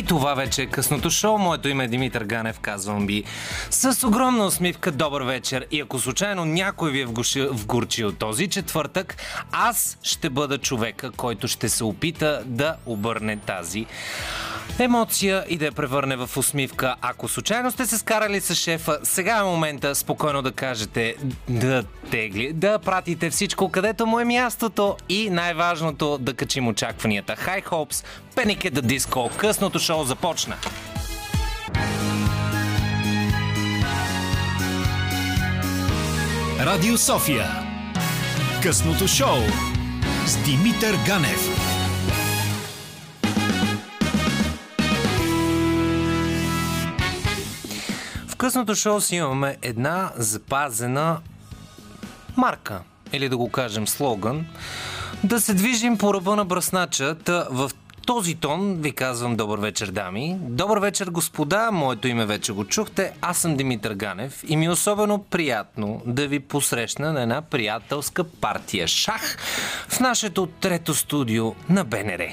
И това вече е късното шоу. Моето име е Димитър Ганев, казвам би. С огромна усмивка, добър вечер. И ако случайно някой ви е вгорчил този четвъртък, аз ще бъда човека, който ще се опита да обърне тази емоция и да я превърне в усмивка. Ако случайно сте се скарали с шефа, сега е момента спокойно да кажете да тегли, да пратите всичко където му е мястото и най-важното да качим очакванията. High Hopes, Panic at the Disco, късното шоу започна. Радио София Късното шоу с Димитър Ганев късното шоу си имаме една запазена марка, или да го кажем слоган, да се движим по ръба на бръснача. Та в този тон ви казвам добър вечер, дами. Добър вечер, господа. Моето име вече го чухте. Аз съм Димитър Ганев и ми е особено приятно да ви посрещна на една приятелска партия шах в нашето трето студио на БНР.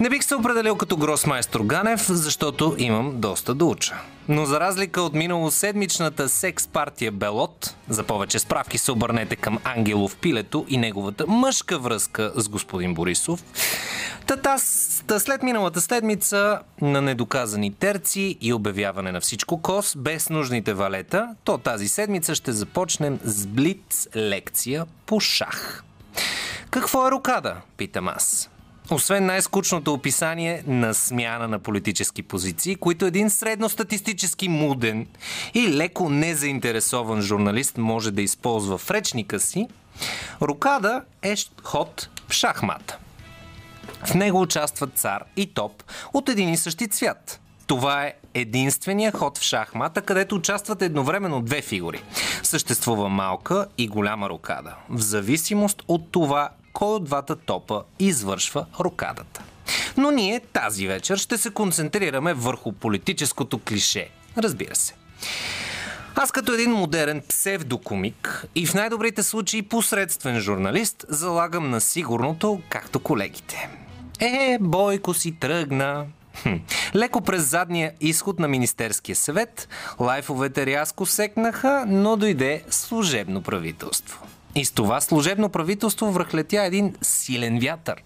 Не бих се определил като гросмайстор Ганев, защото имам доста да уча. Но за разлика от минало седмичната секс партия Белот, за повече справки се обърнете към Ангелов Пилето и неговата мъжка връзка с господин Борисов. Тата, след миналата седмица на недоказани терци и обявяване на всичко кос, без нужните валета, то тази седмица ще започнем с блиц лекция по шах. Какво е рокада, питам аз. Освен най-скучното описание на смяна на политически позиции, които един средностатистически муден и леко незаинтересован журналист може да използва в речника си, рокада е ход в шахмата. В него участват цар и топ от един и същи цвят. Това е единствения ход в шахмата, където участват едновременно две фигури. Съществува малка и голяма рокада, в зависимост от това кой от двата топа извършва рокадата. Но ние тази вечер ще се концентрираме върху политическото клише. Разбира се. Аз като един модерен псевдокомик и в най-добрите случаи посредствен журналист залагам на сигурното, както колегите. Е, Бойко си тръгна. Хм. Леко през задния изход на Министерския съвет, лайфовете рязко секнаха, но дойде служебно правителство. И с това служебно правителство връхлетя един силен вятър.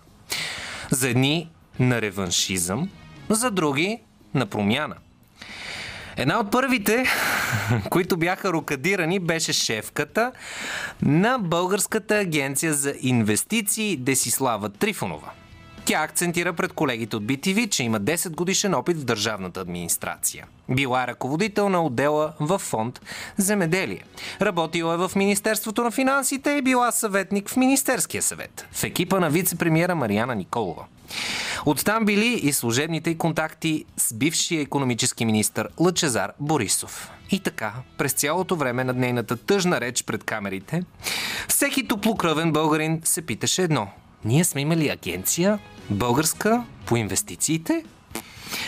За едни на реваншизъм, за други на промяна. Една от първите, които бяха рокадирани, беше шефката на Българската агенция за инвестиции Десислава Трифонова. Тя акцентира пред колегите от BTV, че има 10 годишен опит в държавната администрация. Била е ръководител на отдела в фонд Земеделие. Работила е в Министерството на финансите и била съветник в Министерския съвет, в екипа на вице-премьера Марияна Николова. Оттам били и служебните контакти с бившия економически министр Лъчезар Борисов. И така, през цялото време на нейната тъжна реч пред камерите, всеки топлокръвен българин се питаше едно. Ние сме имали агенция, българска по инвестициите.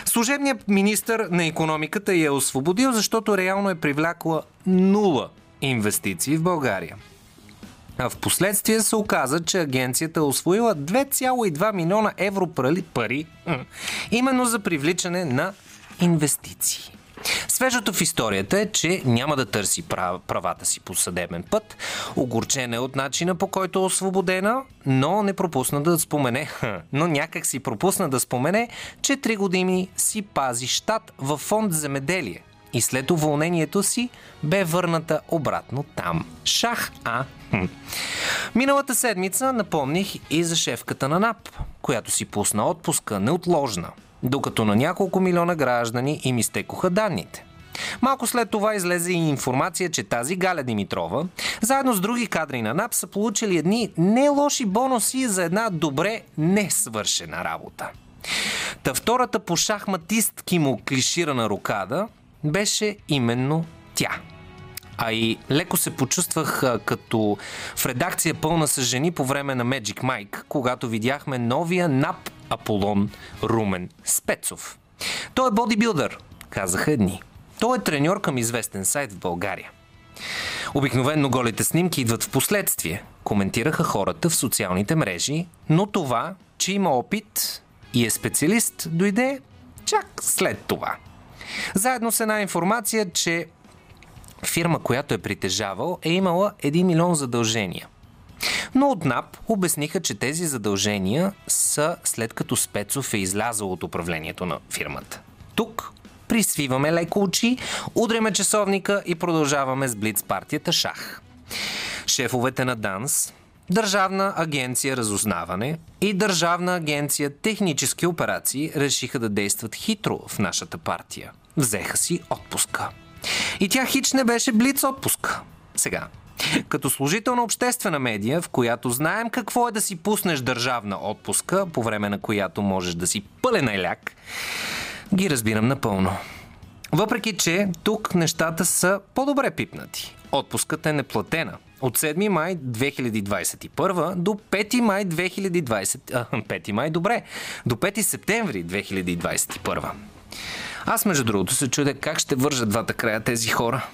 Служебният министр на економиката я е освободил, защото реално е привлякла нула инвестиции в България. А в последствие се оказа, че агенцията е освоила 2,2 милиона евро пари, именно за привличане на инвестиции. Свежото в историята е, че няма да търси прав, правата си по съдебен път. Огорчена е от начина по който е освободена, но не пропусна да спомене, но някак си пропусна да спомене, че три години си пази щат във фонд земеделие и след уволнението си бе върната обратно там. Шах А. Миналата седмица напомних и за шефката на НАП, която си пусна отпуска неотложна докато на няколко милиона граждани им изтекоха данните. Малко след това излезе и информация, че тази Галя Димитрова, заедно с други кадри на НАП, са получили едни не лоши бонуси за една добре не свършена работа. Та втората по шахматистки му клиширана рокада беше именно тя. А и леко се почувствах а, като в редакция пълна с жени по време на Magic Mike, когато видяхме новия НАП Аполон Румен Спецов. Той е бодибилдър, казаха едни. Той е треньор към известен сайт в България. Обикновенно голите снимки идват в последствие, коментираха хората в социалните мрежи, но това, че има опит и е специалист, дойде чак след това. Заедно с една информация, че фирма, която е притежавал, е имала 1 милион задължения. Но от НАП обясниха, че тези задължения са след като Спецов е излязъл от управлението на фирмата. Тук присвиваме леко очи, удряме часовника и продължаваме с Блиц партията Шах. Шефовете на ДАНС, Държавна агенция Разузнаване и Държавна агенция Технически операции решиха да действат хитро в нашата партия. Взеха си отпуска. И тя хич не беше блиц отпуска. Сега, като служител на обществена медия, в която знаем какво е да си пуснеш държавна отпуска, по време на която можеш да си пълен еляк, ги разбирам напълно. Въпреки, че тук нещата са по-добре пипнати. Отпуската е неплатена. От 7 май 2021 до 5 май 2020... А, 5 май, добре. До 5 септември 2021. Аз, между другото, се чудя как ще вържат двата края тези хора.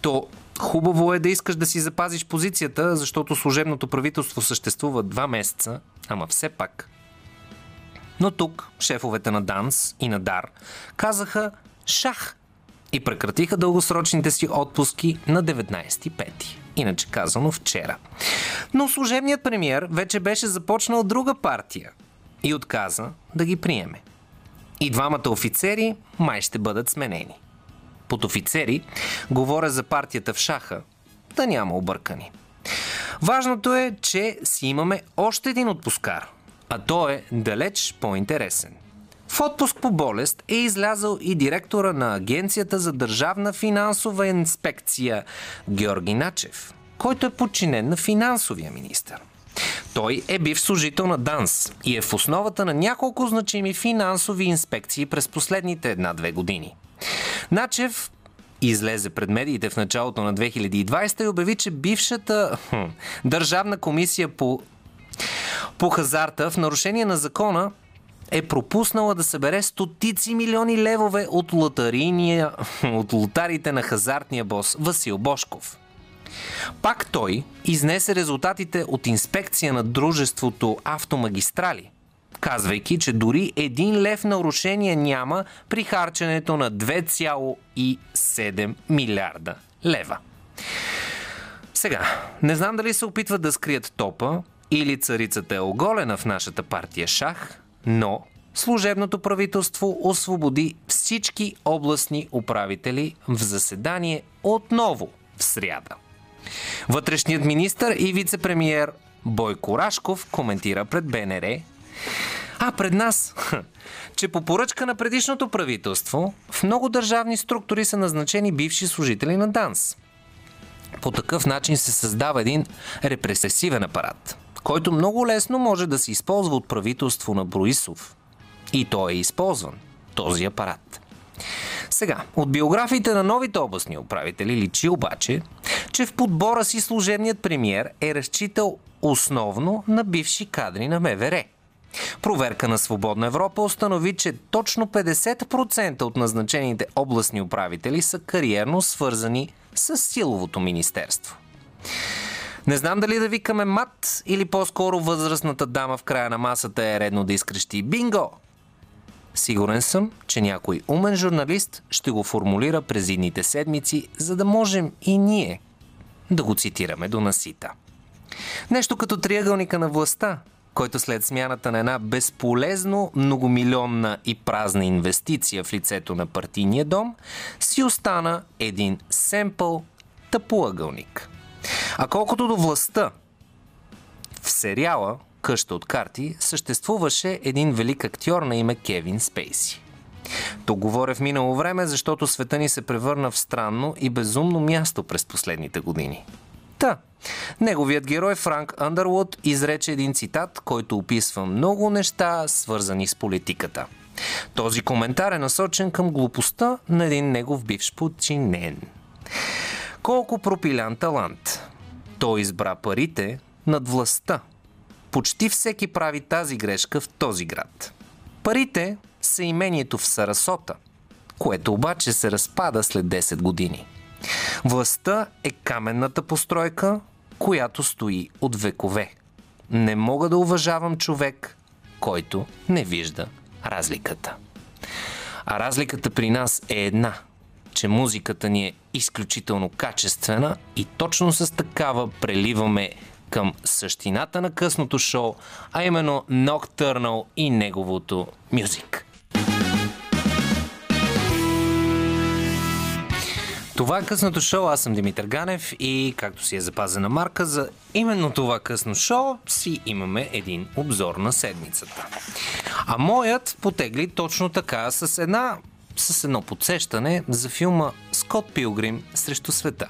То хубаво е да искаш да си запазиш позицията, защото служебното правителство съществува два месеца, ама все пак. Но тук шефовете на ДАНС и на ДАР казаха шах и прекратиха дългосрочните си отпуски на 19.5. Иначе казано вчера. Но служебният премьер вече беше започнал друга партия и отказа да ги приеме. И двамата офицери май ще бъдат сменени. Под офицери говоря за партията в шаха, да няма объркани. Важното е, че си имаме още един отпускар, а той е далеч по-интересен. В отпуск по болест е излязъл и директора на Агенцията за държавна финансова инспекция Георги Начев, който е подчинен на финансовия министр. Той е бив служител на ДАНС и е в основата на няколко значими финансови инспекции през последните една-две години. Начев излезе пред медиите в началото на 2020 и обяви, че бившата хм, Държавна комисия по, по хазарта в нарушение на закона е пропуснала да събере стотици милиони левове от, от лотарите на хазартния бос Васил Бошков. Пак той изнесе резултатите от инспекция на дружеството Автомагистрали, казвайки, че дори един лев нарушение няма при харченето на 2,7 милиарда лева. Сега, не знам дали се опитват да скрият топа или царицата е оголена в нашата партия Шах, но служебното правителство освободи всички областни управители в заседание отново в сряда. Вътрешният министр и вице-премьер Бойко Рашков коментира пред БНР, а пред нас, че по поръчка на предишното правителство в много държавни структури са назначени бивши служители на ДАНС. По такъв начин се създава един репресивен апарат, който много лесно може да се използва от правителство на Бруисов. И той е използван, този апарат. Сега, от биографиите на новите областни управители личи обаче, че в подбора си служебният премьер е разчитал основно на бивши кадри на МВР. Проверка на Свободна Европа установи, че точно 50% от назначените областни управители са кариерно свързани с силовото министерство. Не знам дали да викаме мат или по-скоро възрастната дама в края на масата е редно да изкрещи бинго. Сигурен съм, че някой умен журналист ще го формулира през идните седмици, за да можем и ние да го цитираме до насита. Нещо като триъгълника на властта, който след смяната на една безполезно многомилионна и празна инвестиция в лицето на партийния дом, си остана един семпъл тъпоъгълник. А колкото до властта, в сериала къща от карти съществуваше един велик актьор на име Кевин Спейси. То говоря в минало време, защото света ни се превърна в странно и безумно място през последните години. Та, неговият герой Франк Андервуд изрече един цитат, който описва много неща, свързани с политиката. Този коментар е насочен към глупостта на един негов бивш подчинен. Колко пропилян талант! Той избра парите над властта – почти всеки прави тази грешка в този град. Парите са имението в Сарасота, което обаче се разпада след 10 години. Властта е каменната постройка, която стои от векове. Не мога да уважавам човек, който не вижда разликата. А разликата при нас е една – че музиката ни е изключително качествена и точно с такава преливаме към същината на късното шоу, а именно Nocturnal и неговото мюзик. Това е късното шоу, аз съм Димитър Ганев и както си е запазена марка, за именно това късно шоу си имаме един обзор на седмицата. А моят потегли точно така с една с едно подсещане за филма Скот Пилгрим срещу света.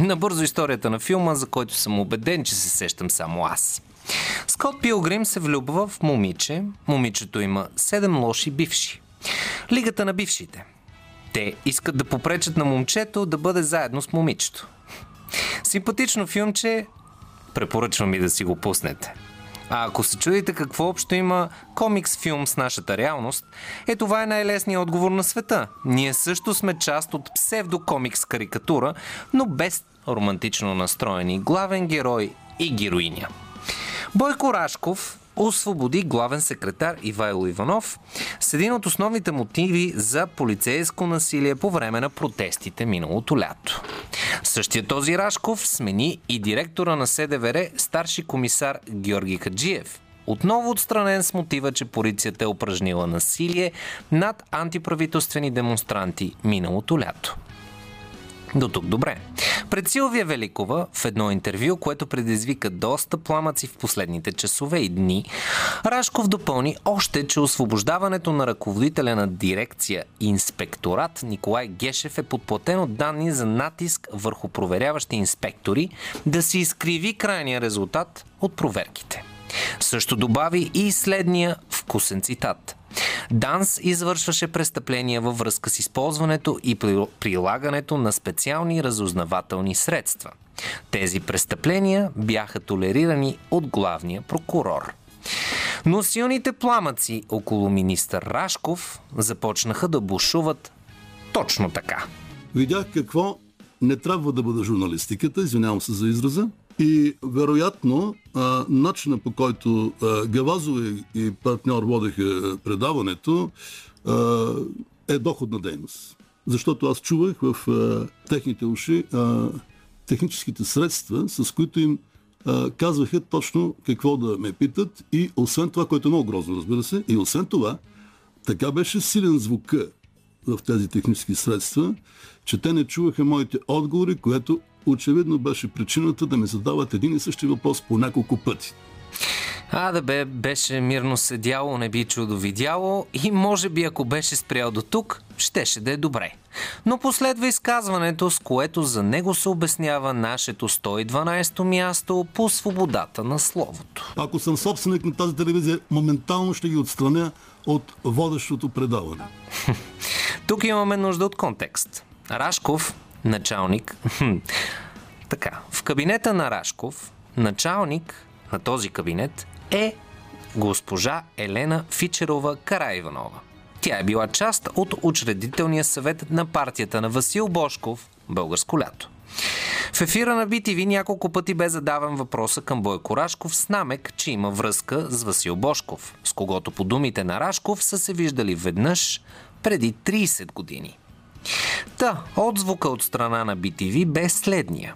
Набързо историята на филма, за който съм убеден, че се сещам само аз. Скот Пилгрим се влюбва в момиче. Момичето има седем лоши бивши. Лигата на бившите. Те искат да попречат на момчето да бъде заедно с момичето. Симпатично филмче, препоръчвам и да си го пуснете. А ако се чудите какво общо има комикс филм с нашата реалност, е това е най-лесният отговор на света. Ние също сме част от псевдокомикс карикатура, но без романтично настроени главен герой и героиня. Бойко Рашков освободи главен секретар Ивайло Иванов с един от основните мотиви за полицейско насилие по време на протестите миналото лято. Същия този Рашков смени и директора на СДВР, старши комисар Георги Хаджиев, отново отстранен с мотива, че полицията е упражнила насилие над антиправителствени демонстранти миналото лято. До тук добре. Пред Силвия Великова в едно интервю, което предизвика доста пламъци в последните часове и дни, Рашков допълни още, че освобождаването на ръководителя на дирекция Инспекторат Николай Гешев е подплатен от данни за натиск върху проверяващи инспектори да се изкриви крайния резултат от проверките. Също добави и следния вкусен цитат – Данс извършваше престъпления във връзка с използването и прилагането на специални разузнавателни средства. Тези престъпления бяха толерирани от главния прокурор. Но силните пламъци около министър Рашков започнаха да бушуват точно така. Видях какво не трябва да бъде журналистиката, извинявам се за израза, и вероятно начина по който а, и партньор водеха предаването е доходна дейност. Защото аз чувах в техните уши техническите средства, с които им казваха точно какво да ме питат и освен това, което е много грозно, разбира се, и освен това, така беше силен звука в тези технически средства, че те не чуваха моите отговори, което очевидно беше причината да ми задават един и същи въпрос по няколко пъти. А да бе, беше мирно седяло, не би чудо видяло и може би ако беше спрял до тук, щеше да е добре. Но последва изказването, с което за него се обяснява нашето 112-то място по свободата на словото. Ако съм собственик на тази телевизия, моментално ще ги отстраня от водещото предаване. Тук имаме нужда от контекст. Рашков началник. така, в кабинета на Рашков, началник на този кабинет е госпожа Елена Фичерова Караиванова. Тя е била част от учредителния съвет на партията на Васил Бошков Българско лято. В ефира на BTV няколко пъти бе задаван въпроса към Бойко Рашков с намек, че има връзка с Васил Бошков, с когото по думите на Рашков са се виждали веднъж преди 30 години. Та, отзвука от страна на BTV бе следния.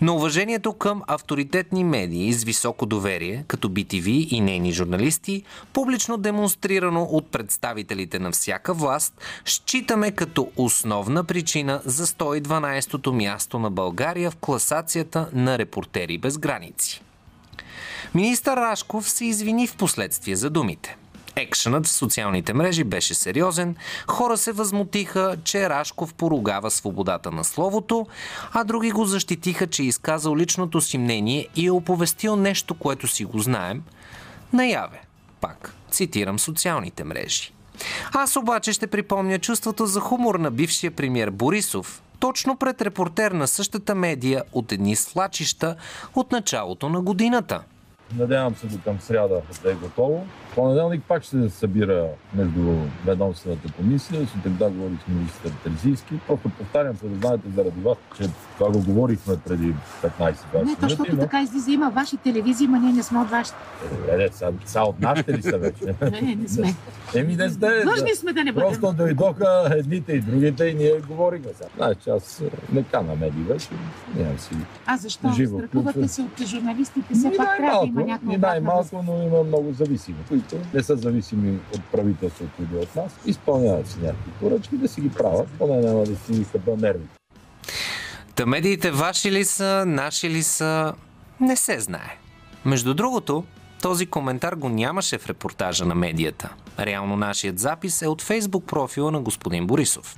Но уважението към авторитетни медии с високо доверие, като BTV и нейни журналисти, публично демонстрирано от представителите на всяка власт, считаме като основна причина за 112-то място на България в класацията на Репортери без граници. Министър Рашков се извини в последствие за думите – Екшенът в социалните мрежи беше сериозен, хора се възмутиха, че Рашков поругава свободата на словото, а други го защитиха, че е изказал личното си мнение и е оповестил нещо, което си го знаем, наяве. Пак цитирам социалните мрежи. Аз обаче ще припомня чувството за хумор на бившия премьер Борисов, точно пред репортер на същата медия от едни слачища от началото на годината. Надявам се до към сряда да е готово понеделник пак ще се събира между ведомствената комисия. Сутринта говорих с министър Терзийски. Просто повтарям, за да знаете заради вас, че това го говорихме преди 15-20 Не, то, защото така излиза. Има ваши телевизии, ма ние не сме от вашите. Е, не, са, са от нашите ли са вече? Не, не сме. Еми не сте. Длъжни сме да не бъдем. Просто дойдоха едните и другите и ние говорихме сега. Знаеш, че аз е, не кана медии вече. Нямам си. А защо? Живо Страхувате се от журналистите? Все Ни пак трябва най-малко, някаква обратна най-малко, но има много зависими, които не са зависими от правителството или от нас. Изпълняват си някакви поръчки, да си ги правят, поне няма да си хъба нервите. Та медиите ваши ли са, наши ли са, не се знае. Между другото, този коментар го нямаше в репортажа на медията. Реално нашият запис е от фейсбук профила на господин Борисов.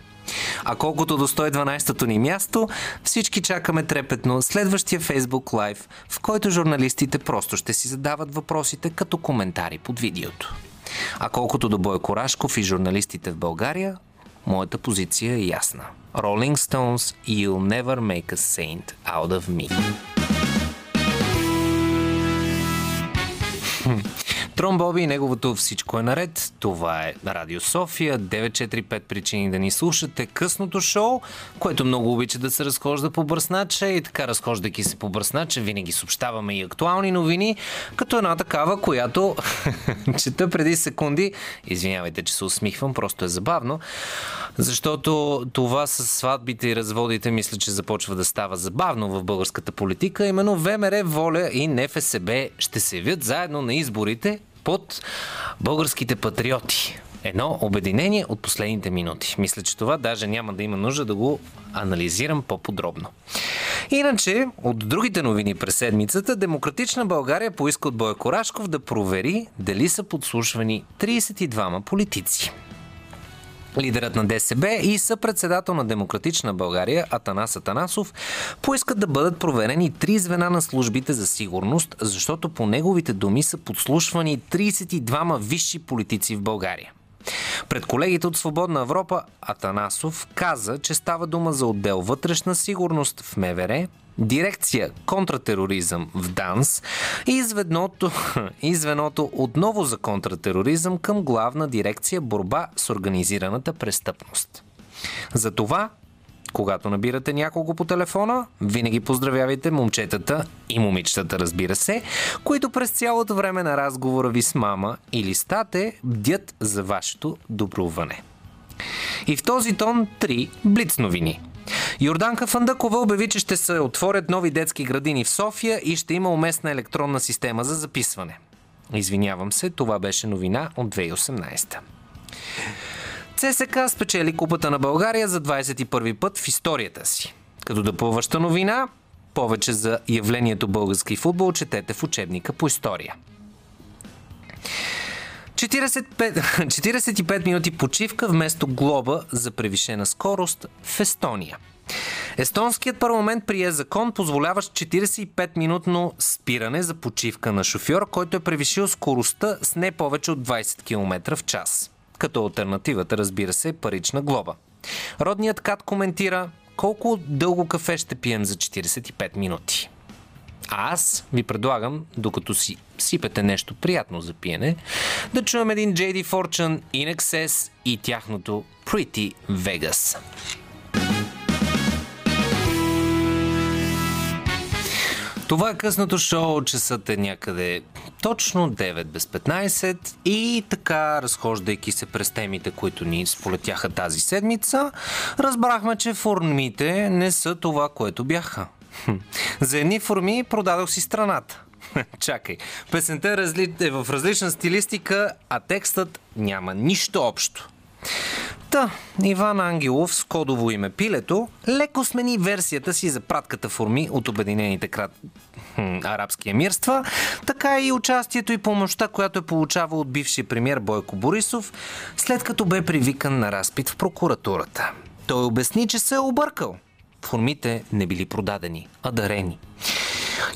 А колкото до 112-то ни място, всички чакаме трепетно следващия фейсбук лайв, в който журналистите просто ще си задават въпросите като коментари под видеото. А колкото до Бойко Рашков и журналистите в България, моята позиция е ясна. Rolling Stones, You'll never make a saint out of me. Трон Боби и неговото всичко е наред. Това е Радио София, 945 причини да ни слушате, късното шоу, което много обича да се разхожда по бръснача и така разхождайки се по бръснача, винаги съобщаваме и актуални новини, като една такава, която чета преди секунди. Извинявайте, че се усмихвам, просто е забавно, защото това с сватбите и разводите мисля, че започва да става забавно в българската политика. Именно ВМРО, Воля и НФСБ ще се явят заедно на изборите под българските патриоти. Едно обединение от последните минути. Мисля, че това даже няма да има нужда да го анализирам по-подробно. Иначе, от другите новини през седмицата, Демократична България поиска от Бойко Рашков да провери дали са подслушвани 32 политици. Лидерът на ДСБ и съпредседател на Демократична България Атанас Атанасов поискат да бъдат проверени три звена на службите за сигурност, защото по неговите думи са подслушвани 32 висши политици в България. Пред колегите от Свободна Европа Атанасов каза, че става дума за отдел вътрешна сигурност в МВР, дирекция контратероризъм в ДАНС и звеното, отново за контратероризъм към главна дирекция борба с организираната престъпност. Затова когато набирате няколко по телефона, винаги поздравявайте момчетата и момичетата, разбира се, които през цялото време на разговора ви с мама или стате бдят за вашето добруване. И в този тон три блиц новини. Йорданка Фандъкова обяви, че ще се отворят нови детски градини в София и ще има уместна електронна система за записване. Извинявам се, това беше новина от 2018. ЦСК спечели Купата на България за 21 път в историята си. Като допълваща новина, повече за явлението български футбол четете в учебника по история. 45, 45 минути почивка вместо глоба за превишена скорост в Естония. Естонският парламент прие закон, позволяващ 45-минутно спиране за почивка на шофьор, който е превишил скоростта с не повече от 20 км в час. Като альтернативата, разбира се, е парична глоба. Родният кат коментира колко дълго кафе ще пием за 45 минути. Аз ви предлагам, докато си сипете нещо приятно за пиене, да чуем един JD Fortune, In Excess и тяхното Pretty Vegas. Това е късното шоу, часът е някъде точно 9 без 15 и така, разхождайки се през темите, които ни сполетяха тази седмица, разбрахме, че формите не са това, което бяха. За едни форми продадох си страната. Чакай, песента е, е в различна стилистика, а текстът няма нищо общо. Та, Иван Ангелов с кодово име Пилето леко смени версията си за пратката форми от Обединените крат... арабски емирства, така и участието и помощта, която е получавал от бившия премьер Бойко Борисов, след като бе привикан на разпит в прокуратурата. Той обясни, че се е объркал. Формите не били продадени, а дарени.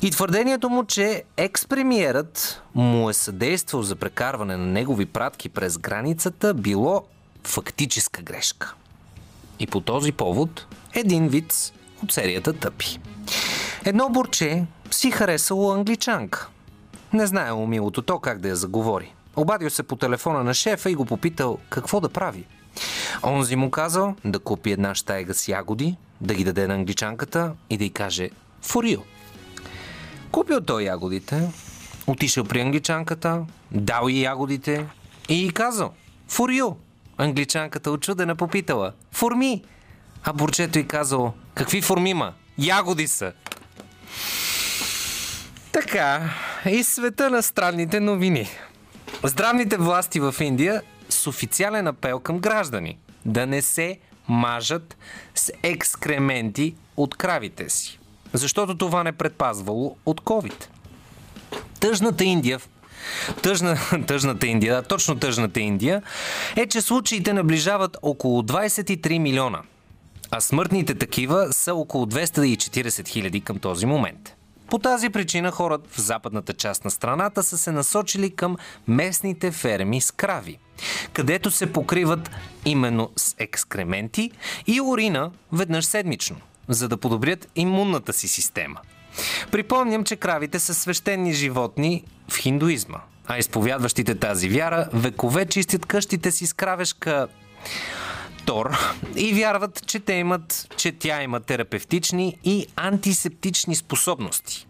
И твърдението му, че екс-премиерът му е съдействал за прекарване на негови пратки през границата, било фактическа грешка. И по този повод един вид от серията тъпи. Едно борче си харесало англичанка. Не знаело милото то как да я заговори. Обадил се по телефона на шефа и го попитал какво да прави. Онзи му казал да купи една щайга с ягоди, да ги даде на англичанката и да й каже «Форио». Купил той ягодите, отишъл при англичанката, дал и ягодите и й казал «Форио». Англичанката очудена попитала «Форми». А бурчето й казало «Какви форми ма? Ягоди са». Така, и света на странните новини. Здравните власти в Индия с официален апел към граждани да не се мажат с екскременти от кравите си, защото това не предпазвало от COVID. Тъжната Индия Тъжна, тъжната Индия, да, точно тъжната Индия, е, че случаите наближават около 23 милиона, а смъртните такива са около 240 хиляди към този момент. По тази причина хората в западната част на страната са се насочили към местните ферми с крави, където се покриват именно с екскременти и урина веднъж седмично, за да подобрят имунната си система. Припомням, че кравите са свещени животни в хиндуизма, а изповядващите тази вяра векове чистят къщите си с кравешка Тор и вярват, че, те имат, че тя има терапевтични и антисептични способности.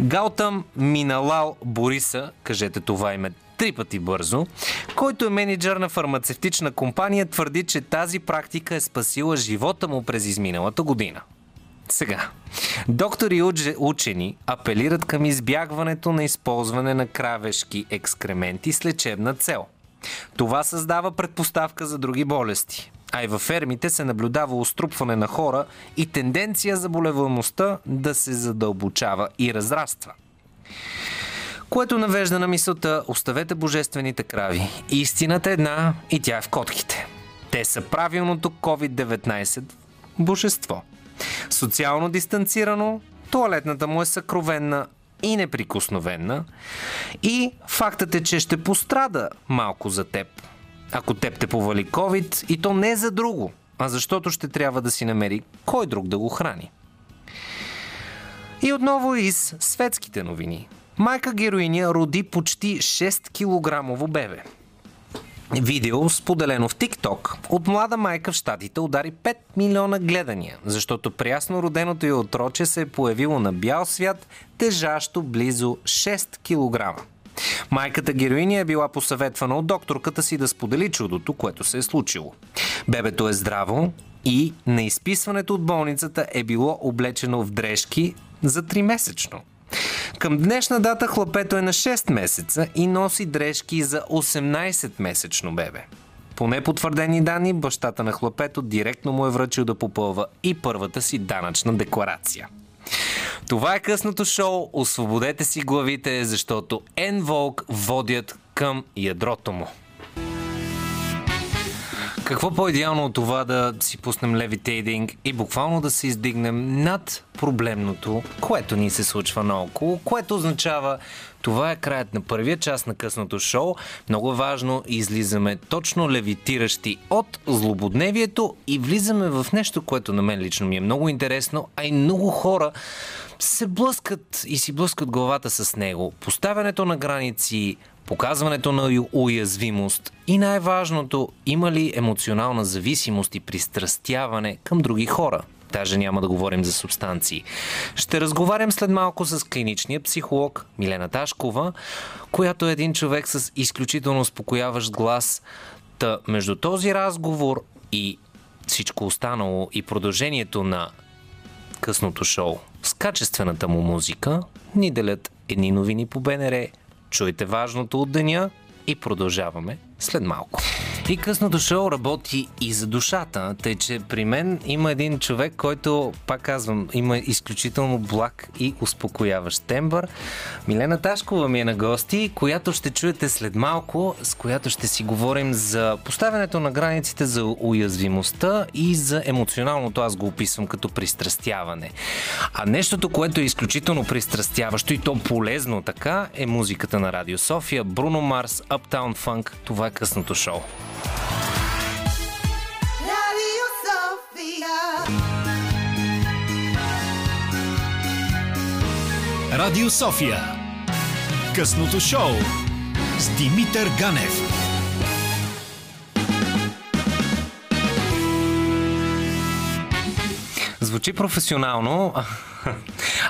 Гаутам Миналал Бориса, кажете това име три пъти бързо, който е менеджер на фармацевтична компания, твърди, че тази практика е спасила живота му през изминалата година. Сега, доктори и учени апелират към избягването на използване на кравешки екскременти с лечебна цел – това създава предпоставка за други болести. А и във фермите се наблюдава уструпване на хора и тенденция заболеваността да се задълбочава и разраства. Което навежда на мисълта оставете божествените крави. Истината е една и тя е в котките. Те са правилното COVID-19 божество. Социално дистанцирано, туалетната му е съкровенна и неприкосновена. И фактът е, че ще пострада малко за теб. Ако теб те повали COVID, и то не за друго, а защото ще трябва да си намери кой друг да го храни. И отново из светските новини. Майка героиня роди почти 6 кг бебе. Видео, споделено в TikTok, от млада майка в Штатите удари 5 милиона гледания, защото прясно роденото й отроче се е появило на бял свят, тежащо близо 6 кг. Майката героиня е била посъветвана от докторката си да сподели чудото, което се е случило. Бебето е здраво и на изписването от болницата е било облечено в дрежки за 3 месечно. Към днешна дата хлапето е на 6 месеца и носи дрежки за 18-месечно бебе. По непотвърдени данни, бащата на хлапето директно му е връчил да попълва и първата си данъчна декларация. Това е късното шоу. Освободете си главите, защото Envolk водят към ядрото му. Какво по-идеално от това да си пуснем левитейдинг и буквално да се издигнем над проблемното, което ни се случва наоколо, което означава това е краят на първия част на късното шоу. Много важно, излизаме точно левитиращи от злободневието и влизаме в нещо, което на мен лично ми е много интересно, а и много хора се блъскат и си блъскат главата с него. Поставянето на граници, показването на уязвимост и най-важното, има ли емоционална зависимост и пристрастяване към други хора. Даже няма да говорим за субстанции. Ще разговарям след малко с клиничния психолог Милена Ташкова, която е един човек с изключително успокояващ глас. Та между този разговор и всичко останало и продължението на късното шоу с качествената му музика ни делят едни новини по БНР, Чуйте важното от деня и продължаваме след малко. И късното шоу работи и за душата, тъй че при мен има един човек, който, пак казвам, има изключително благ и успокояващ тембър. Милена Ташкова ми е на гости, която ще чуете след малко, с която ще си говорим за поставянето на границите, за уязвимостта и за емоционалното, аз го описвам като пристрастяване. А нещото, което е изключително пристрастяващо и то полезно така, е музиката на Радио София, Бруно Марс, Uptown Funk, това е късното шоу. Радио София. Късното шоу с Димитър Ганев. Звучи професионално,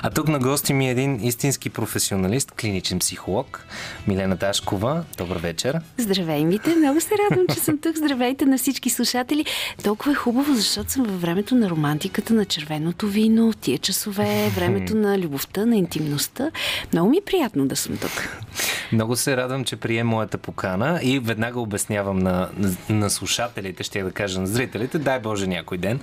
а тук на гости ми е един истински професионалист, клиничен психолог, Милена Ташкова. Добър вечер. Здравей, Мите. Много се радвам, че съм тук. Здравейте на всички слушатели. Толкова е хубаво, защото съм във времето на романтиката, на червеното вино, тия часове, времето на любовта, на интимността. Много ми е приятно да съм тук. Много се радвам, че прием моята покана и веднага обяснявам на, на, на слушателите, ще да кажа на зрителите, дай Боже някой ден,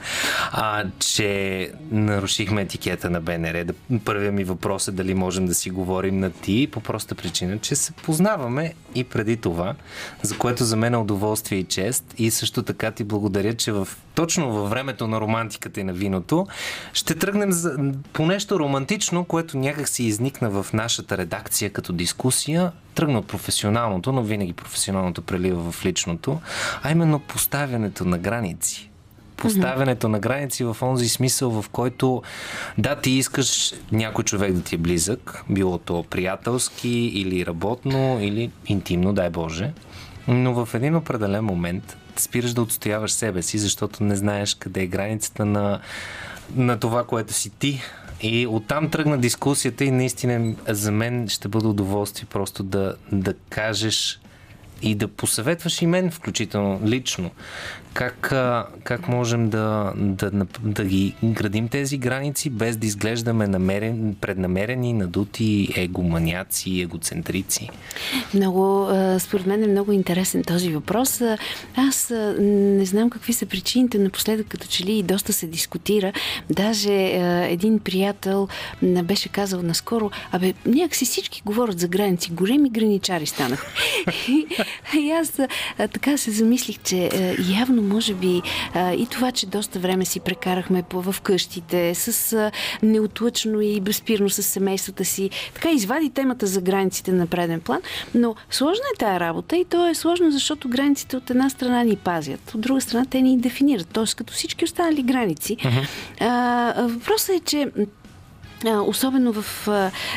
а, че нарушихме етикета на БНР. Да, първият ми въпрос е дали можем да си говорим на ти, по проста причина, че се познаваме и преди това, за което за мен е удоволствие и чест. И също така ти благодаря, че в, точно във времето на романтиката и на виното ще тръгнем за, по нещо романтично, което някак си изникна в нашата редакция като дискусия, тръгна от професионалното, но винаги професионалното прелива в личното, а именно поставянето на граници поставянето на граници в онзи смисъл, в който да, ти искаш някой човек да ти е близък, било то приятелски или работно, или интимно, дай Боже, но в един определен момент спираш да отстояваш себе си, защото не знаеш къде е границата на, на това, което си ти. И оттам тръгна дискусията и наистина за мен ще бъде удоволствие просто да, да кажеш и да посъветваш и мен, включително лично, как, как можем да, да, да ги градим тези граници, без да изглеждаме намерен, преднамерени, надути егоманяци, егоцентрици? Много, според мен е много интересен този въпрос. Аз не знам какви са причините, напоследък като че ли и доста се дискутира. Даже един приятел беше казал наскоро, абе, някакси всички говорят за граници, големи граничари станах. и аз така се замислих, че явно може би и това, че доста време си прекарахме в къщите, с неотлъчно и безпирно с семействата си, така извади темата за границите на преден план, но сложна е тая работа и то е сложно, защото границите от една страна ни пазят, от друга страна те ни дефинират, т.е. като всички останали граници. Uh-huh. А, въпросът е, че особено в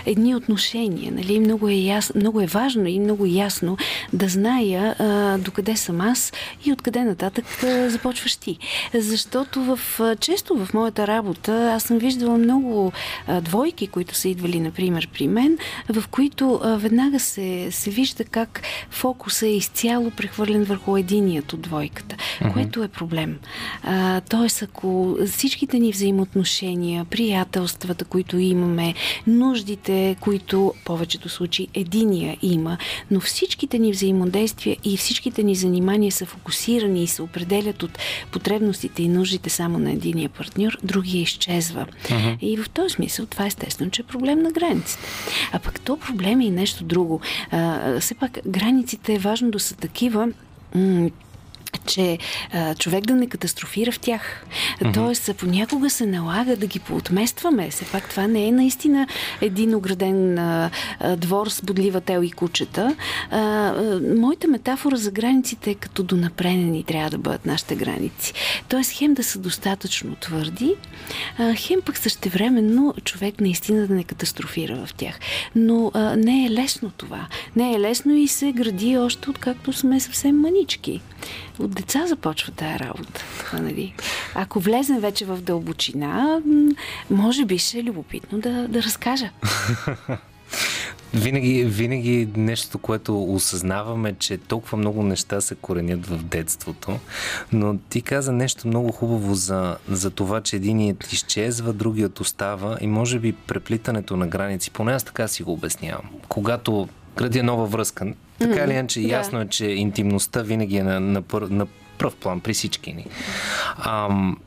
едни отношения. Нали? Много, е яс, много е важно и много ясно да зная а, докъде съм аз и откъде нататък а, започваш ти. Защото в, често в моята работа аз съм виждала много а, двойки, които са идвали, например, при мен, в които а, веднага се, се вижда как фокуса е изцяло прехвърлен върху единият от двойката, mm-hmm. което е проблем. А, тоест, ако всичките ни взаимоотношения, приятелствата, които които имаме, нуждите, които в повечето случаи единия има, но всичките ни взаимодействия и всичките ни занимания са фокусирани и се определят от потребностите и нуждите само на единия партньор, другия изчезва. Uh-huh. И в този смисъл това е естествено, че е проблем на границите. А пък то проблем е и нещо друго. А, все пак границите е важно да са такива, че а, човек да не катастрофира в тях. Mm-hmm. Тоест, понякога се налага да ги поотместваме. Все пак това не е наистина един ограден а, двор с бодлива тел и кучета. А, а, моята метафора за границите е като донапренени трябва да бъдат нашите граници. Тоест, хем да са достатъчно твърди, а, хем пък същевременно човек наистина да не катастрофира в тях. Но а, не е лесно това. Не е лесно и се гради още откакто сме съвсем манички от деца започва тая работа. Нали? Ако влезем вече в дълбочина, може би ще е любопитно да, да разкажа. Винаги, винаги нещо, което осъзнаваме, че толкова много неща се коренят в детството, но ти каза нещо много хубаво за, за това, че единият изчезва, другият остава и може би преплитането на граници, поне аз така си го обяснявам. Когато градя нова връзка, така или иначе, да. ясно е, че интимността винаги е на, на, на пръв план при всички ни. Ам,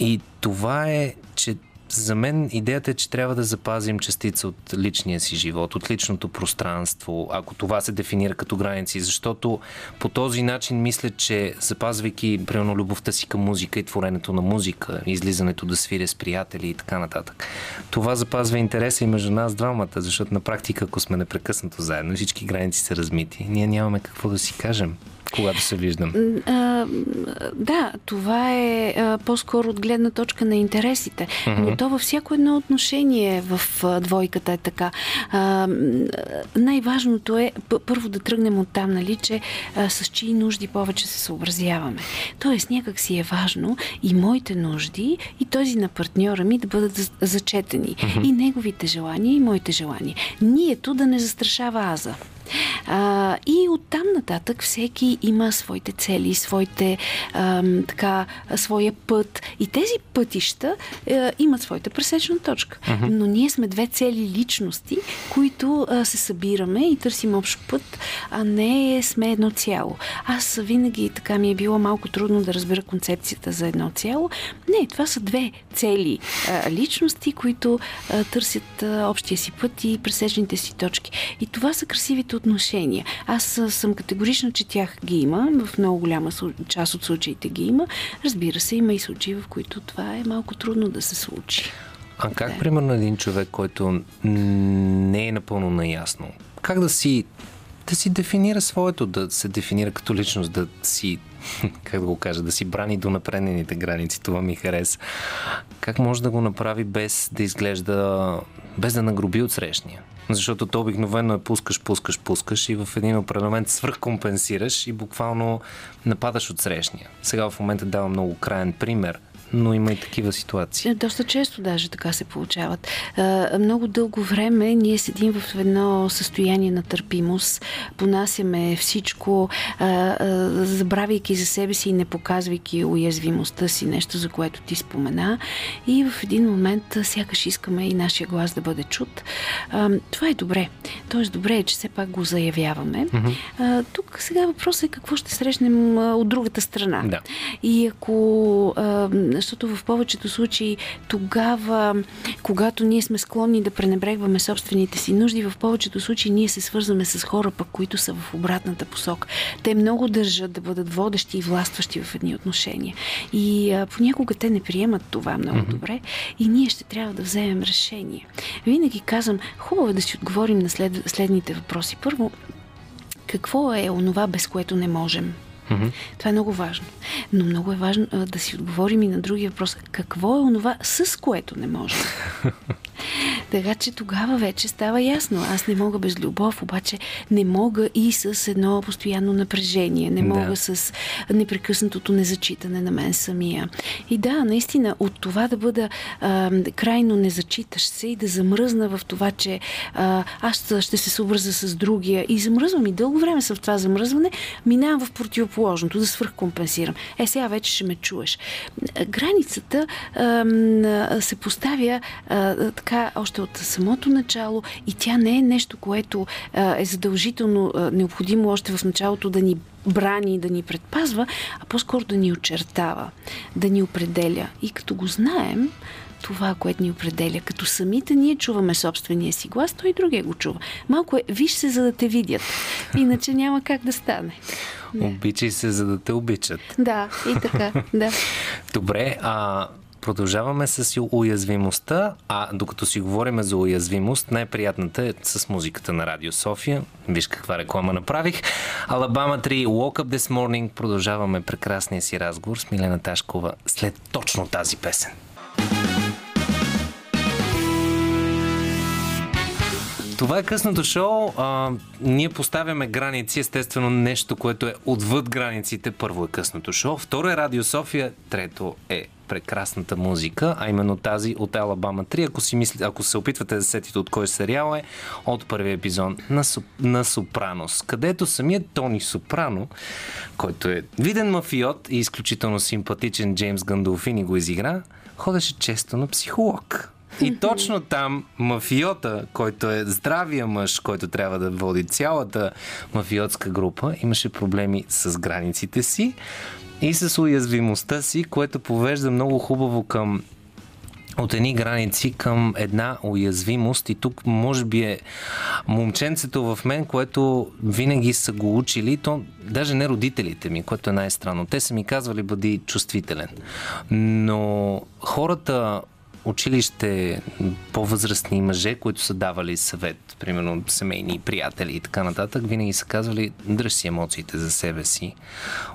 и това е, че за мен идеята е, че трябва да запазим частица от личния си живот, от личното пространство, ако това се дефинира като граници, защото по този начин мисля, че запазвайки примерно любовта си към музика и творенето на музика, излизането да свиря с приятели и така нататък, това запазва интереса и между нас двамата, защото на практика, ако сме непрекъснато заедно, всички граници са размити, ние нямаме какво да си кажем. Когато се виждам. А, да, това е а, по-скоро от гледна точка на интересите. Mm-hmm. Но то във всяко едно отношение в а, двойката е така. А, най-важното е първо да тръгнем от там, нали, че а, с чии нужди повече се съобразяваме. Тоест, някак си е важно и моите нужди, и този на партньора ми да бъдат зачетени. Mm-hmm. И неговите желания, и моите желания. Нието да не застрашава аза. А, и оттам нататък всеки има своите цели, своите, а, така, своя път. И тези пътища а, имат своята пресечна точка. Uh-huh. Но ние сме две цели личности, които а, се събираме и търсим общ път, а не сме едно цяло. Аз винаги така ми е било малко трудно да разбера концепцията за едно цяло. Не, това са две цели а, личности, които а, търсят а, общия си път и пресечните си точки. И това са красивите отношения. Аз съм категорична, че тях ги има. В много голяма част от случаите ги има. Разбира се, има и случаи, в които това е малко трудно да се случи. А как, да. примерно, един човек, който не е напълно наясно, как да си да си дефинира своето, да се дефинира като личност, да си, как да го кажа, да си брани до напреднените граници. Това ми хареса. Как може да го направи без да изглежда, без да нагроби от срещния? Защото то обикновено е пускаш, пускаш, пускаш и в един определен свръхкомпенсираш и буквално нападаш от срещния. Сега в момента давам много крайен пример но има и такива ситуации. Доста често даже така се получават. Много дълго време ние седим в едно състояние на търпимост, понасяме всичко, забравяйки за себе си и не показвайки уязвимостта си, нещо за което ти спомена. И в един момент сякаш искаме и нашия глас да бъде чут. Това е добре. Тоест добре е, че все пак го заявяваме. Mm-hmm. Тук сега въпросът е какво ще срещнем от другата страна. Да. И ако защото в повечето случаи тогава, когато ние сме склонни да пренебрегваме собствените си нужди, в повечето случаи ние се свързваме с хора, пък, които са в обратната посока. Те много държат да бъдат водещи и властващи в едни отношения. И а, понякога те не приемат това много mm-hmm. добре и ние ще трябва да вземем решение. Винаги казвам, хубаво е да си отговорим на след, следните въпроси. Първо, какво е онова, без което не можем? Mm-hmm. Това е много важно. Но много е важно а, да си отговорим и на другия въпрос. Какво е онова, с което не може? Така че тогава вече става ясно. Аз не мога без любов, обаче не мога и с едно постоянно напрежение. Не мога да. с непрекъснатото незачитане на мен самия. И да, наистина, от това да бъда а, крайно незачиташ се и да замръзна в това, че а, аз ще се съобразя с другия и замръзвам и дълго време съм в това замръзване, минавам в противоположното, да свръхкомпенсирам. Е, сега вече ще ме чуеш. Границата а, се поставя а, така още от самото начало и тя не е нещо, което е задължително необходимо още в началото да ни брани, да ни предпазва, а по-скоро да ни очертава, да ни определя. И като го знаем, това, което ни определя. Като самите ние чуваме собствения си глас, той и другия го чува. Малко е, виж се, за да те видят. Иначе няма как да стане. Не. Обичай се, за да те обичат. Да, и така, да. Добре, а Продължаваме с уязвимостта, а докато си говорим за уязвимост, най-приятната е с музиката на Радио София. Виж каква реклама направих. Алабама 3, Walk Up This Morning. Продължаваме прекрасния си разговор с Милена Ташкова след точно тази песен. Това е късното шоу. А, ние поставяме граници, естествено нещо, което е отвъд границите. Първо е късното шоу, второ е Радио София, трето е прекрасната музика, а именно тази от Алабама 3. Ако, си мисли, ако се опитвате да сетите от кой сериал е, от първия епизод на, на Сопранос, където самият Тони Сопрано, който е виден мафиот и изключително симпатичен Джеймс Гандолфини го изигра, ходеше често на психолог. И точно там мафиота, който е здравия мъж, който трябва да води цялата мафиотска група, имаше проблеми с границите си и с уязвимостта си, което повежда много хубаво към от едни граници към една уязвимост и тук може би е момченцето в мен, което винаги са го учили, то даже не родителите ми, което е най-странно. Те са ми казвали бъди чувствителен. Но хората училище по-възрастни мъже, които са давали съвет, примерно семейни приятели и така нататък, винаги са казвали дръж си емоциите за себе си.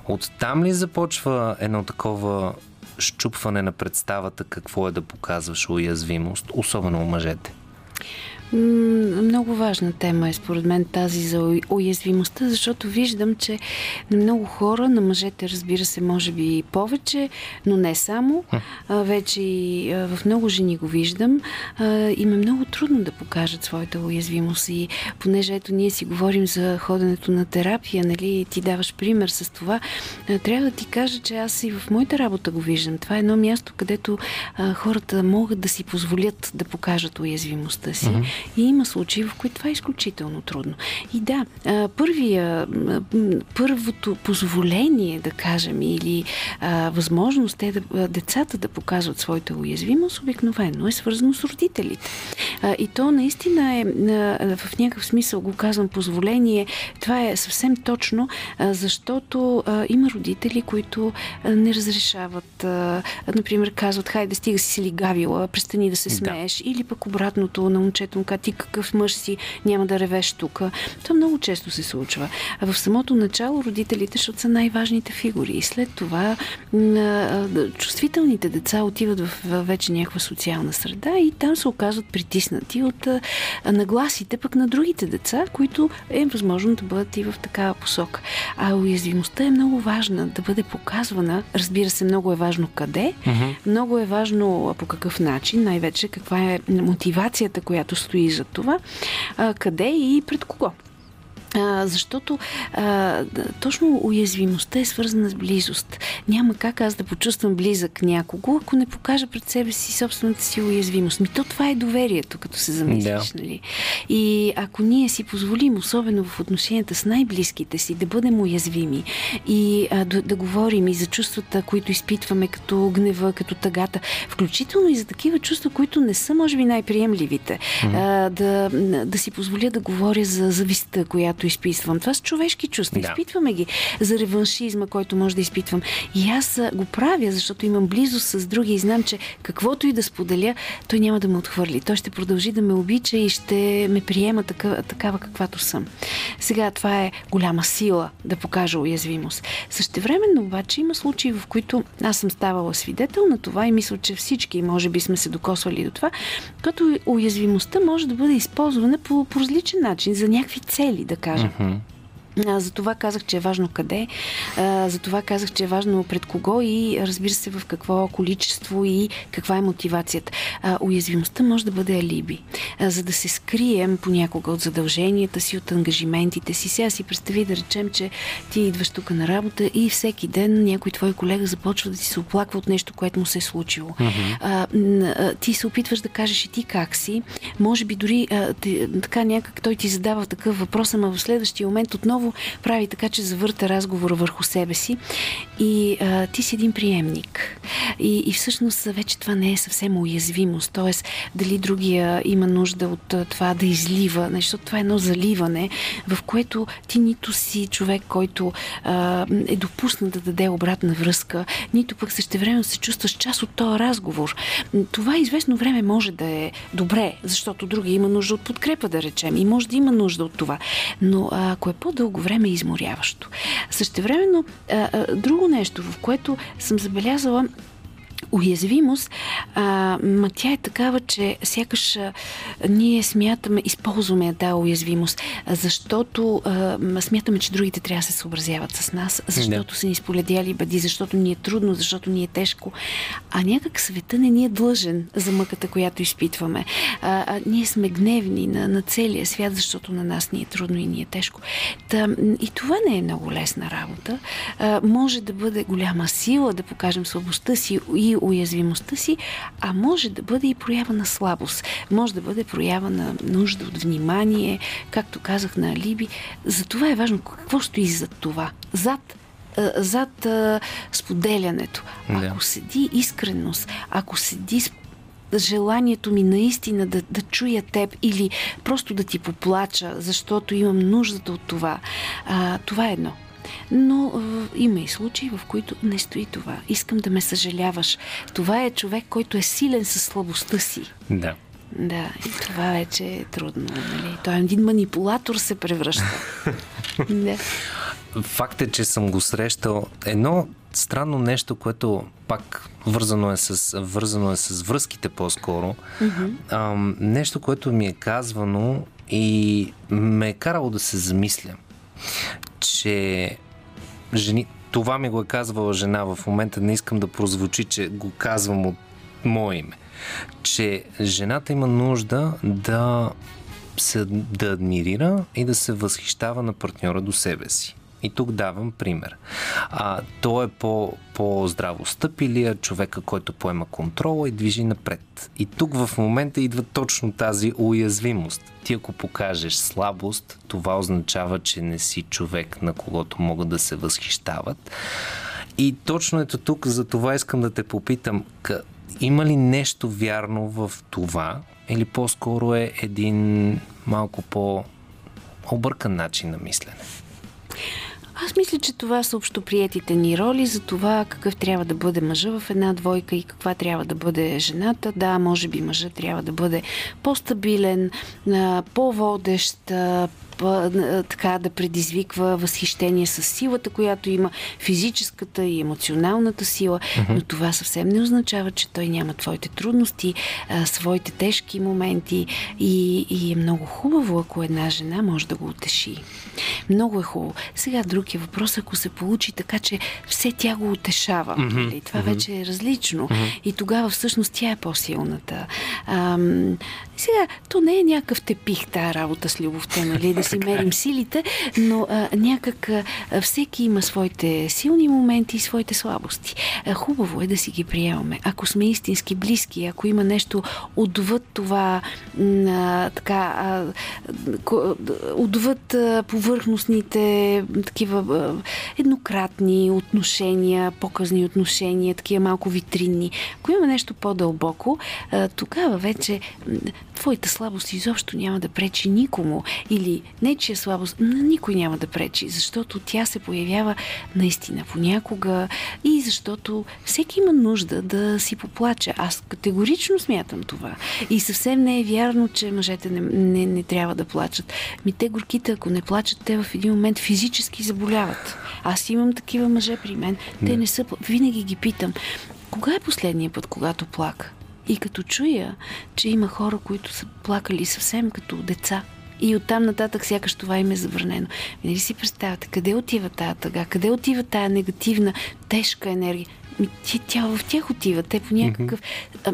От там ли започва едно такова щупване на представата какво е да показваш уязвимост, особено у мъжете? Много важна тема е според мен тази за уязвимостта, защото виждам, че на много хора, на мъжете разбира се, може би повече, но не само. Вече и в много жени го виждам. Им е много трудно да покажат своята уязвимост и понеже ето ние си говорим за ходенето на терапия, нали, ти даваш пример с това, трябва да ти кажа, че аз и в моята работа го виждам. Това е едно място, където хората могат да си позволят да покажат уязвимостта си. Mm-hmm и има случаи, в които това е изключително трудно. И да, първия, първото позволение, да кажем, или а, възможност е да, децата да показват своята уязвимост, обикновено е свързано с родителите. А, и то наистина е, а, в някакъв смисъл го казвам позволение, това е съвсем точно, а, защото а, има родители, които а, не разрешават, а, например, казват, хайде, стига си си ли гавила, престани да се смееш, да. или пък обратното на момчето му ти какъв мъж си, няма да ревеш тук. Това много често се случва. А в самото начало родителите, защото са най-важните фигури. И след това чувствителните деца отиват в вече някаква социална среда и там се оказват притиснати от нагласите пък на другите деца, които е възможно да бъдат и в такава посока. А уязвимостта е много важна да бъде показвана. Разбира се, много е важно къде, mm-hmm. много е важно по какъв начин, най-вече каква е мотивацията, която стои за това, а, къде и пред кого. А, защото а, точно уязвимостта е свързана с близост. Няма как аз да почувствам близък някого, ако не покажа пред себе си собствената си уязвимост. Ми то това е доверието, като се замислиш. Да. Нали? И ако ние си позволим, особено в отношенията с най-близките си, да бъдем уязвими и а, да, да говорим и за чувствата, които изпитваме, като гнева, като тъгата, включително и за такива чувства, които не са, може би, най-приемливите. Mm-hmm. А, да, да си позволя да говоря за завистта, която които изпитвам. Това са човешки чувства. Да. Изпитваме ги за реваншизма, който може да изпитвам. И аз го правя, защото имам близост с други и знам, че каквото и да споделя, той няма да ме отхвърли. Той ще продължи да ме обича и ще ме приема такава, такава каквато съм. Сега това е голяма сила да покажа уязвимост. Същевременно обаче има случаи, в които аз съм ставала свидетел на това и мисля, че всички може би сме се докосвали до това, като уязвимостта може да бъде използвана по, по различен начин, за някакви цели, да кажем кажа. Mm-hmm. За това казах, че е важно къде, за това казах, че е важно пред кого и разбира се в какво количество и каква е мотивацията. Уязвимостта може да бъде алиби, за да се скрием понякога от задълженията си, от ангажиментите си. Сега си представи да речем, че ти идваш тук на работа и всеки ден някой твой колега започва да ти се оплаква от нещо, което му се е случило. Mm-hmm. Ти се опитваш да кажеш и ти как си. Може би дори така някак той ти задава такъв въпрос, ама в следващия момент отново отново прави така, че завърта разговора върху себе си и а, ти си един приемник. И, и всъщност вече това не е съвсем уязвимост, т.е. дали другия има нужда от това да излива, защото това е едно заливане, в което ти нито си човек, който а, е допуснат да даде обратна връзка, нито пък същевременно се чувстваш част от този разговор. Това известно време може да е добре, защото другия има нужда от подкрепа, да речем, и може да има нужда от това. Но ако е по-дълго дълго време е изморяващо. Същевременно, а, а, друго нещо, в което съм забелязала уязвимост, а, ма тя е такава, че сякаш а, ние смятаме, използваме тази уязвимост, защото а, смятаме, че другите трябва да се съобразяват с нас, защото да. са ни споледяли бъди, защото ни е трудно, защото ни е тежко. А някак света не ни е длъжен за мъката, която изпитваме. А, а, ние сме гневни на, на целия свят, защото на нас ни е трудно и ни е тежко. Та, и това не е много лесна работа. А, може да бъде голяма сила да покажем слабостта си и уязвимостта си, а може да бъде и проява на слабост. Може да бъде проява на нужда от внимание, както казах на Алиби. За това е важно какво стои зад това. Зад зад а, споделянето. Да. Ако седи искреност, ако седи желанието ми наистина да, да чуя теб или просто да ти поплача, защото имам нуждата от това, а, това е едно. Но а, има и случаи, в които не стои това. Искам да ме съжаляваш. Това е човек, който е силен със слабостта си. Да. Да, и това вече е трудно. Нали? Той е един манипулатор се превръща. да. Факт е, че съм го срещал. Едно странно нещо, което пак вързано е с, вързано е с връзките по-скоро. Mm-hmm. Ам, нещо, което ми е казвано и ме е карало да се замисля, че жени... това ми го е казвала жена в момента, не искам да прозвучи, че го казвам от мое име, че жената има нужда да се да адмирира и да се възхищава на партньора до себе си. И тук давам пример. А, той е по, по-здраво човека, който поема контрола и движи напред. И тук в момента идва точно тази уязвимост. Ти ако покажеш слабост, това означава, че не си човек, на когото могат да се възхищават. И точно ето тук, за това искам да те попитам, има ли нещо вярно в това, или по-скоро е един малко по-объркан начин на мислене? Аз мисля, че това са общоприетите ни роли за това какъв трябва да бъде мъжа в една двойка и каква трябва да бъде жената. Да, може би мъжа трябва да бъде по-стабилен, по-водещ, така да предизвиква възхищение с силата, която има, физическата и емоционалната сила, uh-huh. но това съвсем не означава, че той няма твоите трудности, а, своите тежки моменти и, и е много хубаво, ако една жена може да го утеши. Много е хубаво. Сега друг е въпрос, ако се получи така, че все тя го утешава. Mm-hmm. Това mm-hmm. вече е различно. Mm-hmm. И тогава всъщност тя е по-силната. Ам, сега, то не е някакъв тепих тази работа с любовта, нали, да си мерим силите, но а, някак а, всеки има своите силни моменти и своите слабости. А, хубаво е да си ги приемаме. Ако сме истински близки, ако има нещо отвъд това, а, така, а, отвъд а, повърхностните такива а, еднократни отношения, показни отношения, такива малко витринни. Ако има нещо по-дълбоко, а, тогава вече твоята слабост изобщо няма да пречи никому. Или нечия слабост на никой няма да пречи, защото тя се появява наистина понякога и защото всеки има нужда да си поплаче. Аз категорично смятам това. И съвсем не е вярно, че мъжете не, не, не трябва да плачат. Ми те горките, ако не плачат, те в един момент физически заболяват. Аз имам такива мъже при мен. Те не са. Винаги ги питам. Кога е последния път, когато плака? И като чуя, че има хора, които са плакали съвсем като деца, и оттам нататък сякаш това им е забранено. Нали си представяте, къде отива тая тъга, къде отива тая негативна, тежка енергия? Ми, тя в тях отива. Те по някакъв... А,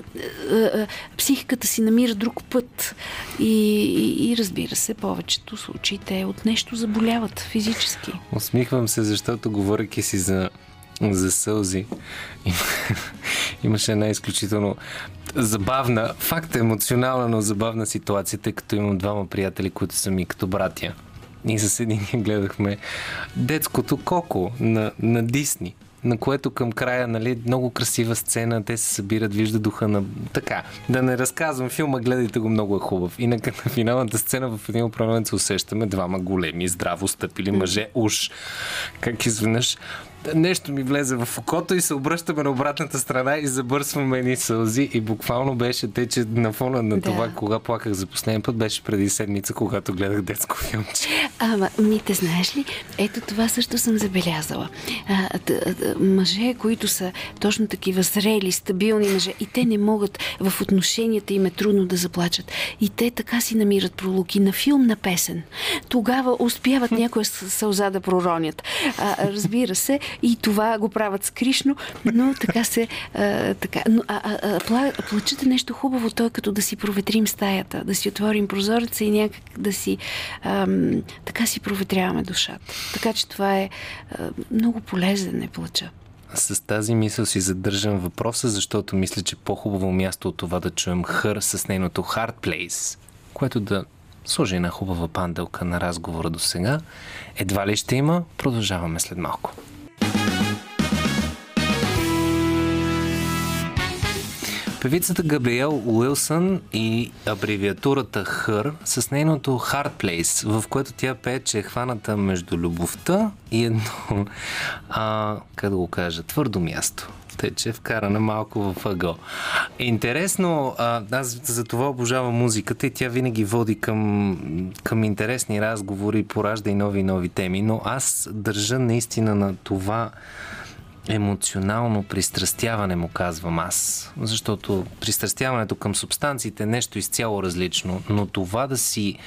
а, а, психиката си намира друг път. И, и, и разбира се, повечето случаи те от нещо заболяват физически. Усмихвам се, защото говоряки си за за сълзи. Имаше една изключително забавна, факт е емоционална, но забавна ситуация, тъй като имам двама приятели, които са ми като братя. И с един гледахме детското Коко на, на Дисни на което към края, нали, много красива сцена, те се събират, вижда духа на... Така, да не разказвам филма, гледайте го, много е хубав. И на, на финалната сцена в един момент се усещаме двама големи, здраво стъпили мъже, уж, как изведнъж нещо ми влезе в окото и се обръщаме на обратната страна и забърсваме ни сълзи и буквално беше те, че на фона на това, да. кога плаках за последния път, беше преди седмица, когато гледах детско филмче. Ама, ми те знаеш ли, ето това също съм забелязала. А, т, т, мъже, които са точно такива зрели, стабилни мъже и те не могат в отношенията им е трудно да заплачат. И те така си намират пролуки на филм, на песен. Тогава успяват някоя сълза да проронят. А, разбира се, и това го правят скришно, но така се... А, така, но, а, а, пла, плачът е нещо хубаво, то е като да си проветрим стаята, да си отворим прозореца и някак да си... А, така си проветряваме душата. Така че това е а, много полезен е плача. С тази мисъл си задържам въпроса, защото мисля, че по-хубаво място от това да чуем Хър с нейното Hard Place, което да сложи една хубава панделка на разговора до сега. Едва ли ще има? Продължаваме след малко. Певицата Габриел Уилсън и абревиатурата ХъР с нейното Hard Place, в което тя пее, че е хваната между любовта и едно, а, как да го кажа, твърдо място. Тъй, че е вкарана малко в ъгъл. Интересно, аз за това обожавам музиката и тя винаги води към, към интересни разговори, поражда и нови и нови теми, но аз държа наистина на това емоционално пристрастяване, му казвам аз. Защото пристрастяването към субстанциите е нещо изцяло различно, но това да си,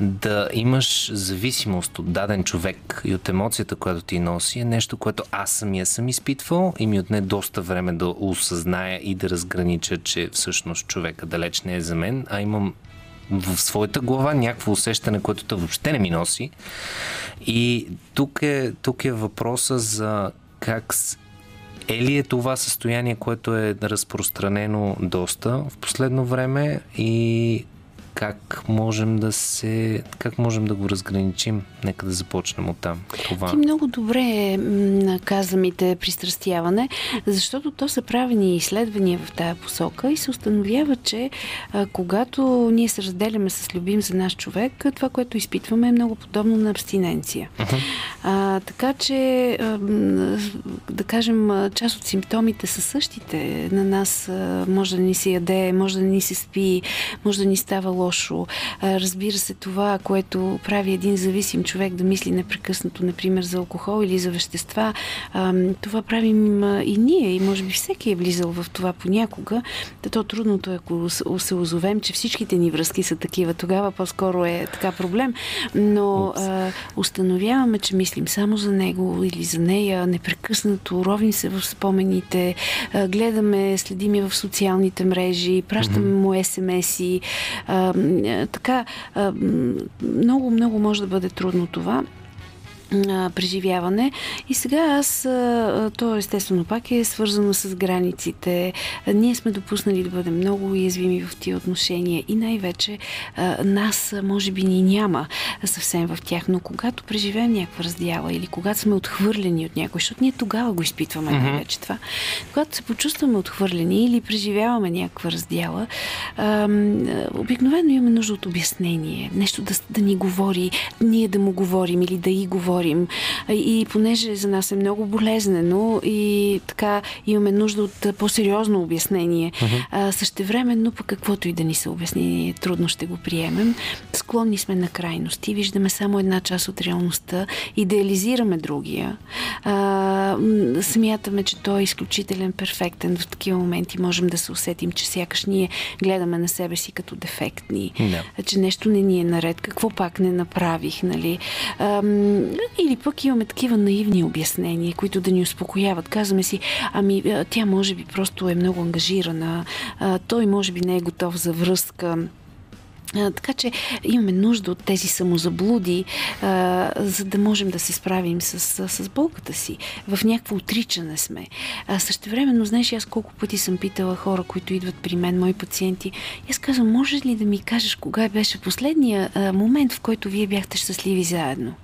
да имаш зависимост от даден човек и от емоцията, която ти носи, е нещо, което аз самия съм изпитвал и ми отне доста време да осъзная и да разгранича, че всъщност човека далеч не е за мен, а имам в своята глава някакво усещане, което той въобще не ми носи. И тук е, тук е въпроса за как е ли е това състояние, което е разпространено доста в последно време и как можем да се, как можем да го разграничим? Нека да започнем от там. Това. Ти много добре каза ми те пристрастяване, защото то са правени изследвания в тая посока и се установява, че а, когато ние се разделяме с любим за наш човек, това, което изпитваме е много подобно на абстиненция. Uh-huh. А, така че, а, да кажем, част от симптомите са същите. На нас а, може да ни се яде, може да ни се спи, може да ни става лошо. Разбира се, това, което прави един зависим човек да мисли непрекъснато, например, за алкохол или за вещества, това правим и ние. И може би всеки е влизал в това понякога. То трудното е, ако се озовем, че всичките ни връзки са такива. Тогава по-скоро е така проблем. Но а, установяваме, че мислим само за него или за нея, непрекъснато, ровим се в спомените, гледаме, следим я в социалните мрежи, пращаме му СМС-и, така, много, много може да бъде трудно това преживяване. И сега аз, то естествено пак е свързано с границите. Ние сме допуснали да бъдем много уязвими в тия отношения и най-вече нас, може би, ни няма съвсем в тях, но когато преживеем някаква раздяла или когато сме отхвърлени от някой, защото ние тогава го изпитваме mm-hmm. най-вече това, когато се почувстваме отхвърлени или преживяваме някаква раздяла, обикновено имаме нужда от обяснение, нещо да, да ни говори, ние да му говорим или да и говорим говорим. И понеже за нас е много болезнено и така имаме нужда от по-сериозно обяснение. Uh-huh. Същевременно, пък каквото и да ни се обясни, трудно ще го приемем. Склонни сме на крайности, виждаме само една част от реалността, идеализираме другия. А, смятаме, че той е изключителен, перфектен. В такива моменти можем да се усетим, че сякаш ние гледаме на себе си като дефектни, yeah. че нещо не ни е наред, какво пак не направих, нали? А, или пък имаме такива наивни обяснения, които да ни успокояват. Казваме си, ами тя може би просто е много ангажирана, той може би не е готов за връзка. Така че имаме нужда от тези самозаблуди, а, за да можем да се справим с, с, болката си. В някакво отричане сме. А, същевременно, знаеш, аз колко пъти съм питала хора, които идват при мен, мои пациенти, аз казвам, може ли да ми кажеш кога беше последния а, момент, в който вие бяхте щастливи заедно?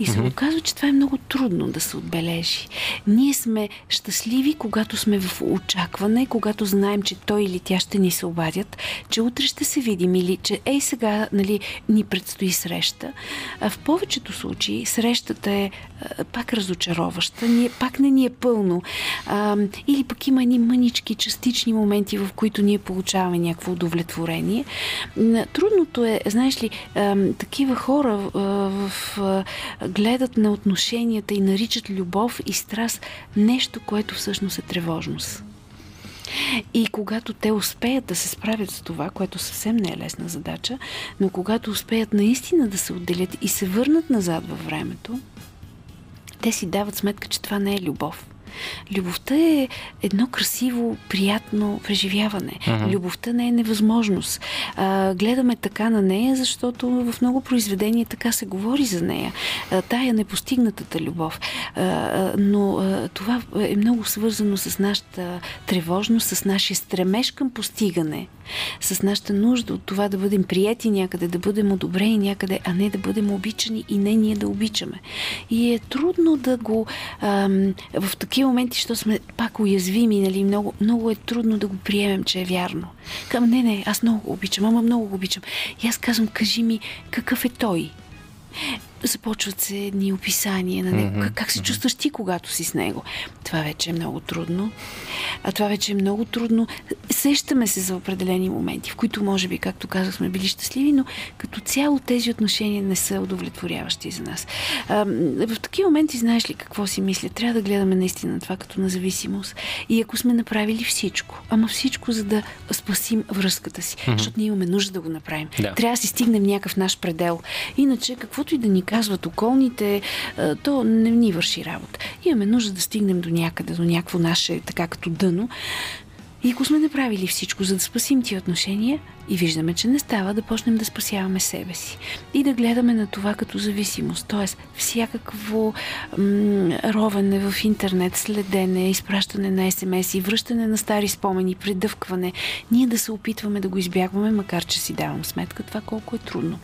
И се mm-hmm. оказва, че това е много трудно да се отбележи. Ние сме щастливи, когато сме в очакване, когато знаем, че той или тя ще ни се обадят, че утре ще се видим или че ей сега нали, ни предстои среща. А в повечето случаи срещата е а, пак разочароваща, ние, пак не ни е пълно. А, или пък има едни мънички, частични моменти, в които ние получаваме някакво удовлетворение. Трудното е, знаеш ли, а, такива хора а, в гледат на отношенията и наричат любов и страст нещо, което всъщност е тревожност. И когато те успеят да се справят с това, което съвсем не е лесна задача, но когато успеят наистина да се отделят и се върнат назад във времето, те си дават сметка, че това не е любов. Любовта е едно красиво, приятно преживяване. Uh-huh. Любовта не е невъзможност. А, гледаме така на нея, защото в много произведения така се говори за нея. А, тая непостигнатата любов. А, но а, това е много свързано с нашата тревожност, с нашия стремеж към постигане с нашата нужда от това да бъдем прияти някъде, да бъдем одобрени някъде, а не да бъдем обичани и не ние да обичаме. И е трудно да го ам, в такива моменти моменти, защото сме пак уязвими, нали, много, много е трудно да го приемем, че е вярно. Към не, не, аз много го обичам, ама много го обичам. И аз казвам, кажи ми, какъв е той? Започват се едни описания на него. Mm-hmm. Как се чувстваш ти, когато си с него? Това вече е много трудно. А това вече е много трудно. Сещаме се за определени моменти, в които, може би, както казах, сме били щастливи, но като цяло тези отношения не са удовлетворяващи за нас. А, в такива моменти, знаеш ли какво си мисля? Трябва да гледаме наистина това като на зависимост. И ако сме направили всичко, ама всичко, за да спасим връзката си, mm-hmm. защото ние имаме нужда да го направим. Да. Трябва да си стигнем някакъв наш предел. Иначе, каквото и да ни казват околните, то не ни върши работа. Имаме нужда да стигнем до някъде, до някакво наше, така като дъно. И ако сме направили всичко, за да спасим тия отношения и виждаме, че не става, да почнем да спасяваме себе си и да гледаме на това като зависимост. Тоест, всякакво м- ровене в интернет, следене, изпращане на СМС и връщане на стари спомени, предъвкване, ние да се опитваме да го избягваме, макар че си давам сметка това колко е трудно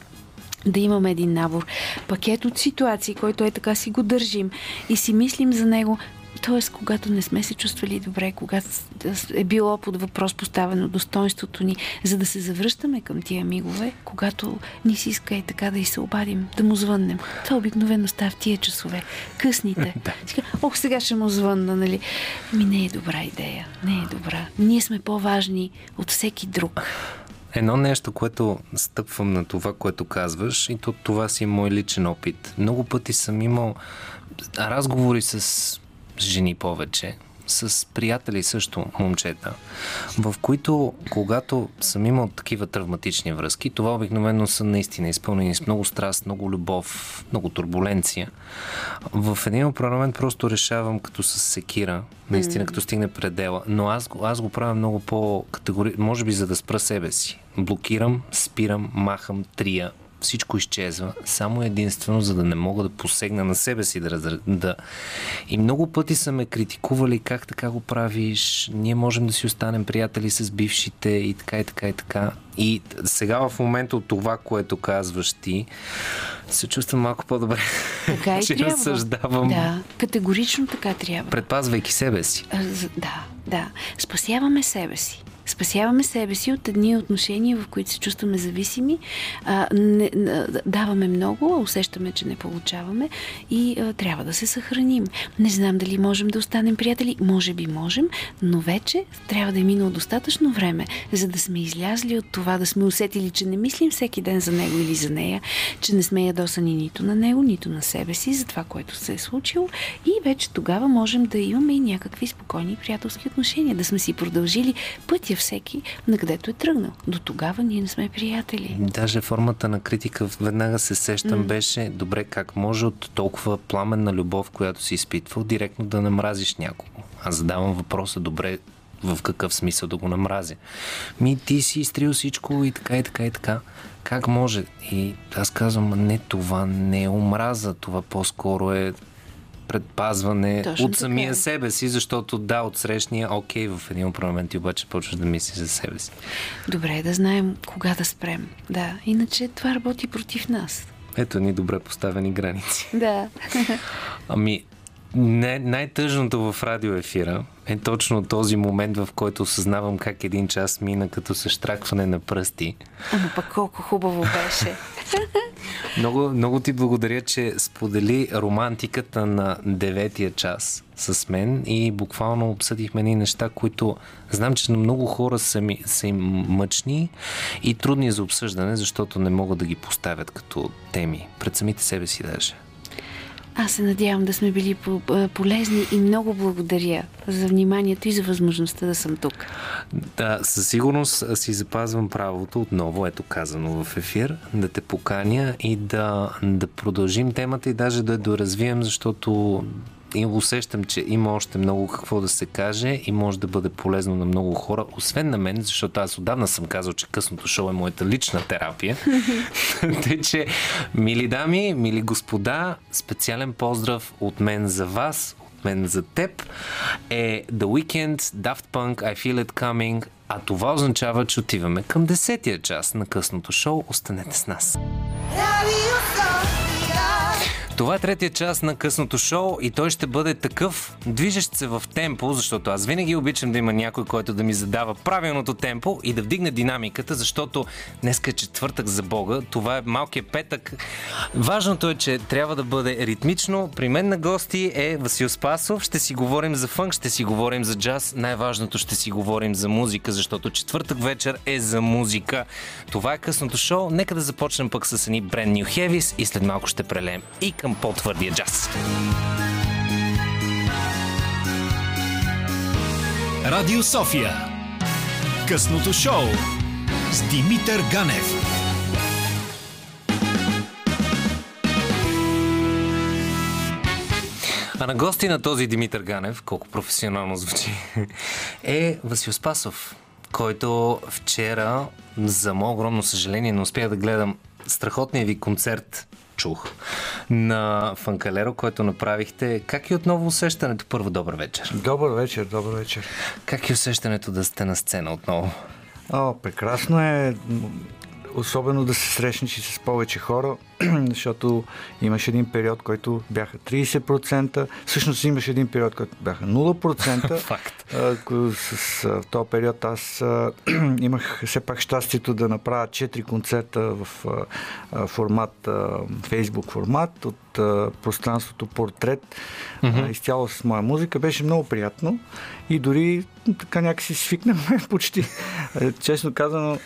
да имаме един набор, пакет от ситуации, който е така си го държим и си мислим за него, Тоест, когато не сме се чувствали добре, когато е било под въпрос поставено достоинството ни, за да се завръщаме към тия мигове, когато ни си иска и така да и се обадим, да му звъннем. Това обикновено става в тия часове, късните. Сега, ох, сега ще му звънна, нали? Ми не е добра идея. Не е добра. Ние сме по-важни от всеки друг. Едно нещо, което стъпвам на това, което казваш, и то това си е мой личен опит. Много пъти съм имал разговори с жени повече, с приятели също, момчета, в които, когато съм имал такива травматични връзки, това обикновено са наистина изпълнени с много страст, много любов, много турбуленция. В един момент просто решавам като с секира, наистина като стигне предела, но аз, аз го правя много по-категорично, може би за да спра себе си. Блокирам, спирам, махам, трия, всичко изчезва, само единствено, за да не мога да посегна на себе си да, да... И много пъти са ме критикували как така го правиш, ние можем да си останем приятели с бившите и така и така и така. И сега в момента от това, което казваш ти, се чувствам малко по-добре. Така и че трябва. разсъждавам. Да, категорично така трябва. Предпазвайки себе си. А, да, да. Спасяваме себе си. Спасяваме себе си от едни отношения, в които се чувстваме зависими, а, не, даваме много, усещаме, че не получаваме и а, трябва да се съхраним. Не знам дали можем да останем приятели, може би можем, но вече трябва да е минало достатъчно време, за да сме излязли от това, да сме усетили, че не мислим всеки ден за него или за нея, че не сме ядосани нито на него, нито на себе си за това, което се е случило. И вече тогава можем да имаме и някакви спокойни приятелски отношения, да сме си продължили пътя всеки на където е тръгнал. До тогава ние не сме приятели. Даже формата на критика, веднага се сещам, mm. беше добре как може от толкова пламенна любов, която си изпитвал, директно да намразиш някого. Аз задавам въпроса, добре, в какъв смисъл да го намразя. Ми ти си изтрил всичко и така и така и така. Как може? И аз казвам, не, това не е омраза, това по-скоро е предпазване Точно от самия така. себе си, защото да, от срещния, окей, в един момент ти обаче почваш да мислиш за себе си. Добре е да знаем кога да спрем. Да, иначе това работи против нас. Ето ни добре поставени граници. Да. Ами, не, най-тъжното в радиоефира е точно този момент, в който осъзнавам как един час мина като съштракване на пръсти. Ама пък колко хубаво беше. много, много ти благодаря, че сподели романтиката на деветия час с мен и буквално обсъдихме ни неща, които знам, че на много хора са, ми, са им мъчни и трудни за обсъждане, защото не могат да ги поставят като теми пред самите себе си даже. Аз се надявам да сме били полезни и много благодаря за вниманието и за възможността да съм тук. Да, със сигурност си запазвам правото отново, ето казано в ефир, да те поканя и да, да продължим темата и даже да я доразвием, защото и усещам, че има още много какво да се каже и може да бъде полезно на много хора, освен на мен, защото аз отдавна съм казал, че късното шоу е моята лична терапия. Тъй, че, мили дами, мили господа, специален поздрав от мен за вас, от мен за теб е The Weekend, Daft Punk, I Feel It Coming, а това означава, че отиваме към десетия час на късното шоу. Останете с нас. Това е третия част на късното шоу и той ще бъде такъв, движещ се в темпо, защото аз винаги обичам да има някой, който да ми задава правилното темпо и да вдигне динамиката, защото днес е четвъртък за Бога, това е малкият петък. Важното е, че трябва да бъде ритмично. При мен на гости е Васил Спасов. Ще си говорим за фънк, ще си говорим за джаз. Най-важното ще си говорим за музика, защото четвъртък вечер е за музика. Това е късното шоу. Нека да започнем пък с едни Brand New Heavies и след малко ще прелем и към по-твърдия джаз. Радио София. Късното шоу с Димитър Ганев. А на гости на този Димитър Ганев, колко професионално звучи, е Васил Спасов, който вчера, за мое огромно съжаление, не успях да гледам страхотния ви концерт чух на Фанкалеро, който направихте. Как е отново усещането? Първо, добър вечер. Добър вечер, добър вечер. Как е усещането да сте на сцена отново? О, прекрасно е. Особено да се срещнеш и с повече хора, защото имаше един период, който бяха 30%. Всъщност имаше един период, който бяха 0%. Факт. С в този период аз имах все пак щастието да направя 4 концерта в формат, Facebook формат от пространството Портрет, mm-hmm. изцяло с моя музика. Беше много приятно и дори така някакси свикнахме почти. Честно казано,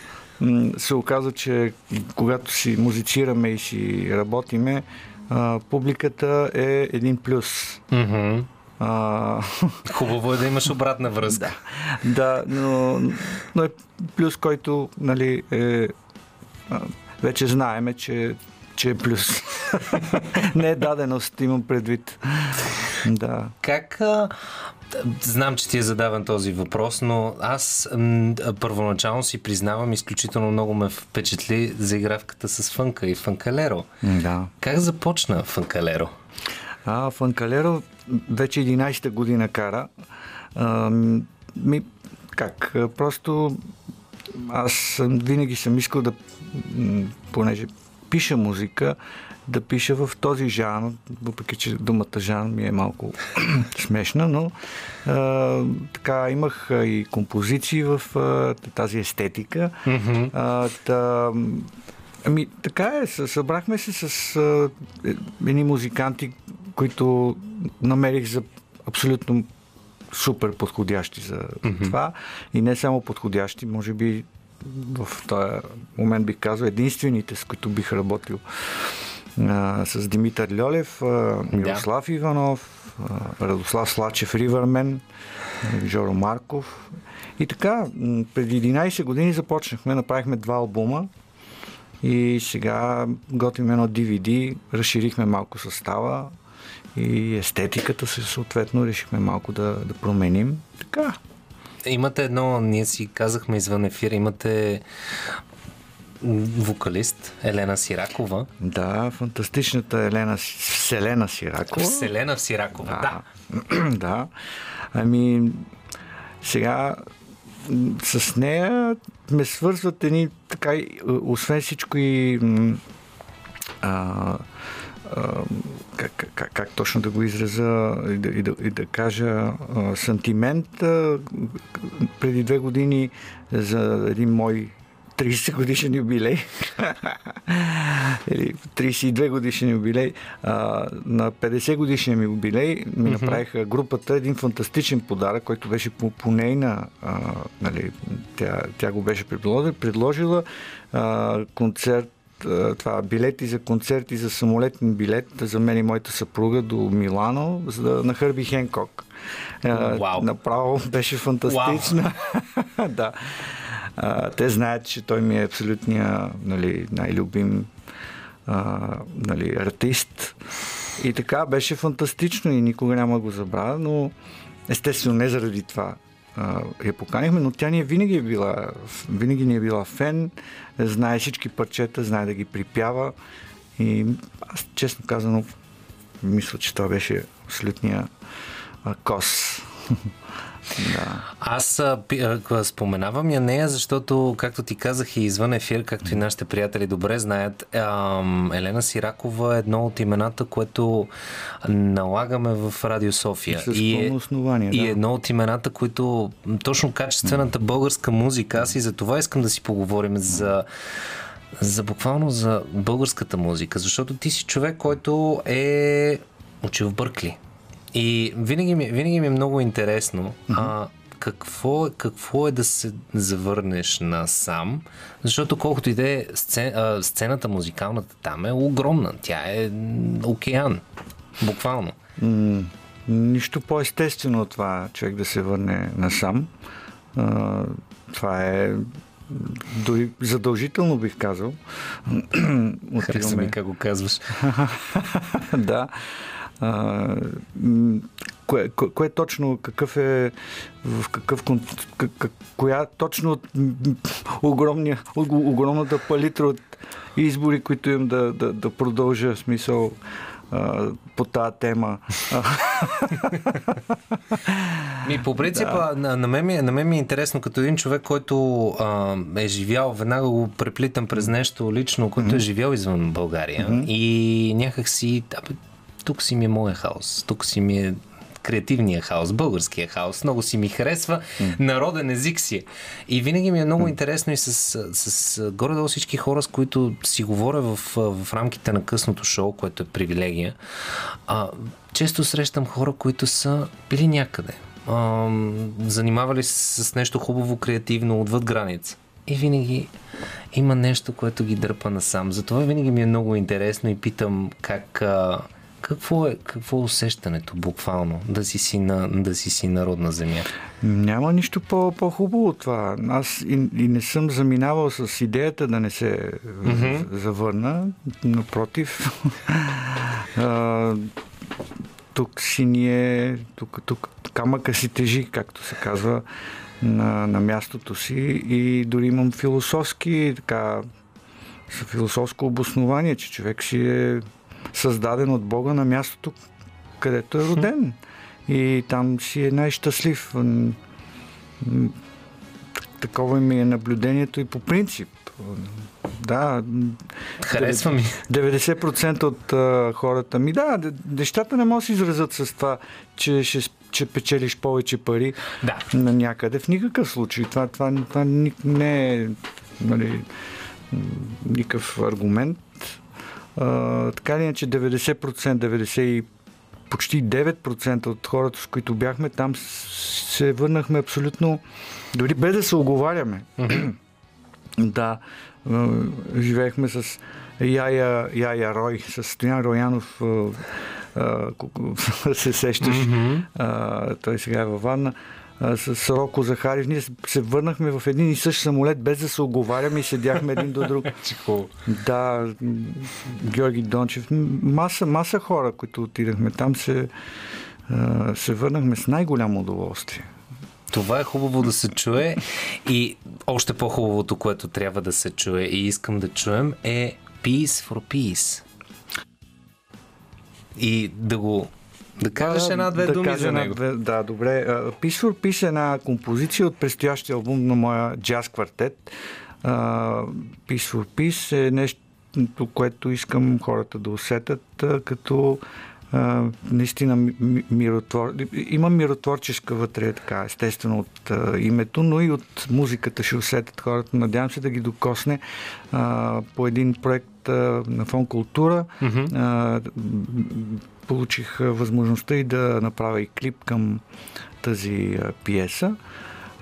се оказа, че когато си музицираме и си работиме, а, публиката е един плюс. Mm-hmm. А... Хубаво е да имаш обратна връзка. да, да но, но е плюс, който нали, е, вече знаеме, че, че е плюс. Не е даденост, имам предвид. Да. Как Знам, че ти е задаван този въпрос, но аз м- първоначално си признавам, изключително много ме впечатли заигравката с Фънка и Фънкалеро. Да. Как започна Фънкалеро? А, Фънкалеро вече 11-та година кара. А, ми, как? Просто аз винаги съм искал да, понеже пиша музика, да пиша в този жанр, въпреки че думата жанр ми е малко смешна, но а, така имах и композиции в а, тази естетика. Mm-hmm. А, та, ами, така е, събрахме се с а, едни музиканти, които намерих за абсолютно супер подходящи за mm-hmm. това. И не само подходящи, може би в този момент бих казал единствените, с които бих работил а, с Димитър Льолев, а, Мирослав да. Иванов, а, Радослав Слачев Ривърмен, Жоро Марков. И така, преди 11 години започнахме, направихме два албума и сега готвим едно DVD, разширихме малко състава и естетиката се съответно решихме малко да, да променим. Така. Имате едно, ние си казахме извън ефира, имате вокалист Елена Сиракова. Да, фантастичната Елена Вселена Сиракова. Вселена Сиракова, да. Да. да. Ами, сега с нея ме свързват едни така, освен всичко и а, как, как, как точно да го израза и да, и да, и да кажа а, сантимент а, преди две години за един мой 30 годишен юбилей, или 32 годишен юбилей, а, на 50 годишния ми юбилей ми направиха групата един фантастичен подарък, който беше по, по нейна, а, нали, тя, тя го беше предложила, предложила а, концерт това, билети за концерти, за самолетен билет за мен и моята съпруга до Милано за да, на Хърби Хенкок. Wow. Направо беше фантастична. Wow. да. А, те знаят, че той ми е абсолютния нали, най-любим а, нали, артист. И така беше фантастично и никога няма го забравя, но естествено не заради това я поканихме, но тя ни е винаги е била, винаги ни е била фен, знае всички парчета, знае да ги припява. И аз честно казано мисля, че това беше абсолютния а, кос да. Аз споменавам я нея, защото, както ти казах и извън ефир, както и нашите приятели добре знаят, Елена Сиракова е едно от имената, което налагаме в Радио София. И пълно основание, и да. едно от имената, които точно качествената българска музика, аз и за това искам да си поговорим за за буквално за българската музика, защото ти си човек, който е учил в Бъркли. И винаги ми, винаги ми е много интересно а, какво, какво е да се завърнеш на сам, защото колкото и да е сцен, а, сцената музикалната там е огромна. Тя е океан. Буквално. М, Нищо по-естествено от това човек да се върне насам. А, това е дори задължително бих казал. Хареса ми как го казваш. да. А, кое, кое, кое точно, какъв е, в какъв, коя точно м, огромния, ог- огромната палитра от избори, които имам да, да, да продължа, смисъл по тази тема. Ми, по принцип, да. на, на, мен ми, е- на мен ми е интересно, като един човек, който а, е живял, веднага го преплитам през нещо лично, който mm-hmm. е живял извън България. Mm-hmm. И някак си, абе, тук си ми е моя хаос, тук си ми е креативния хаос, българския хаос. Много си ми харесва, mm. народен език си. е. И винаги ми е много mm. интересно и с, с, с горе-долу всички хора, с които си говоря в, в рамките на късното шоу, което е привилегия. А, често срещам хора, които са били някъде. А, занимавали се с нещо хубаво, креативно, отвъд граница. И винаги има нещо, което ги дърпа насам. Затова винаги ми е много интересно и питам как... А, какво е, какво е усещането буквално да си си, на, да си, си народна земя? Няма нищо по, по-хубаво от това. Аз и, и не съм заминавал с идеята да не се mm-hmm. завърна. Напротив. а, тук си ние, тук, тук камъка си тежи, както се казва, на, на мястото си и дори имам философски така философско обоснование, че човек си е създаден от Бога на мястото, където е роден. И там си е най-щастлив. Такова ми е наблюдението и по принцип. Да. Харесва ми. 90% от а, хората ми. Да, нещата не могат да се изразят с това, че, ще, че печелиш повече пари да. на някъде. В никакъв случай. Това, това, това не е нали, никакъв аргумент. Така ли иначе 90%, 90 и почти 9% от хората, с които бяхме, там се върнахме абсолютно, дори без да се оговаряме. Mm-hmm. да, живеехме с Яя, Яя Рой, с Стоян Роянов, се сещаш. Mm-hmm. Той сега е във Ванна с Роко Захарев. Ние се върнахме в един и същ самолет, без да се оговаряме и седяхме един до друг. да, Георги Дончев. Маса, маса хора, които отидахме там, се, се върнахме с най-голямо удоволствие. Това е хубаво да се чуе и още по-хубавото, което трябва да се чуе и искам да чуем е Peace for Peace. И да го да кажеш една-две да думи за него. Две, да, добре. Uh, Peace for Peace е една композиция от предстоящия албум на моя джаз квартет. For Peace е нещо, което искам хората да усетят като Uh, наистина миротвор... има миротворческа вътре, така, естествено от uh, името, но и от музиката ще усетят хората. Надявам се да ги докосне uh, по един проект на фон култура. Mm-hmm. Получих възможността и да направя и клип към тази пиеса.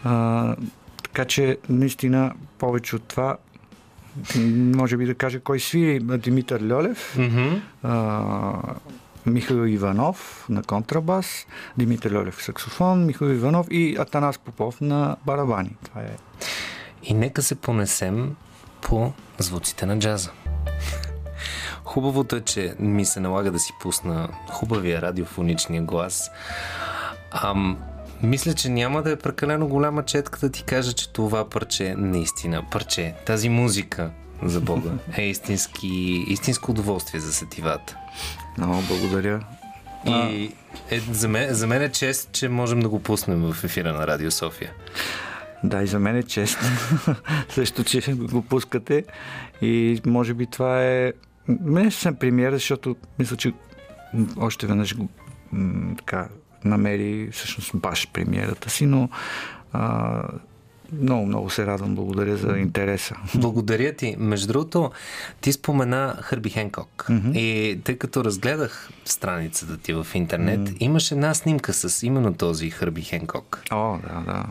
А, така че, наистина, повече от това, може би да кажа кой свири Димитър Льолев, mm-hmm. а, Михаил Иванов на контрабас, Димитър Льолев саксофон, Михаил Иванов и Атанас Попов на барабани. Това е. И нека се понесем по звуците на джаза. Хубавото е, че ми се налага да си пусна хубавия радиофоничния глас. Ам, мисля, че няма да е прекалено голяма четка да ти кажа, че това парче наистина парче, тази музика за Бога е истински, истинско удоволствие за сетивата. Много благодаря. И е, за, мен, за мен е чест, че можем да го пуснем в ефира на Радио София. Да, и за мен е чест. Също, че го пускате. И може би това е... Не съвсем премиера, защото мисля, че още веднъж го м- така намери всъщност баш премиерата си, но а, много, много се радвам. Благодаря за интереса. Благодаря ти. Между другото, ти спомена Хърби Хенкок. Мгм. И тъй като разгледах страницата ти в интернет, имаше една снимка с именно този Хърби Хенкок. О, да, да.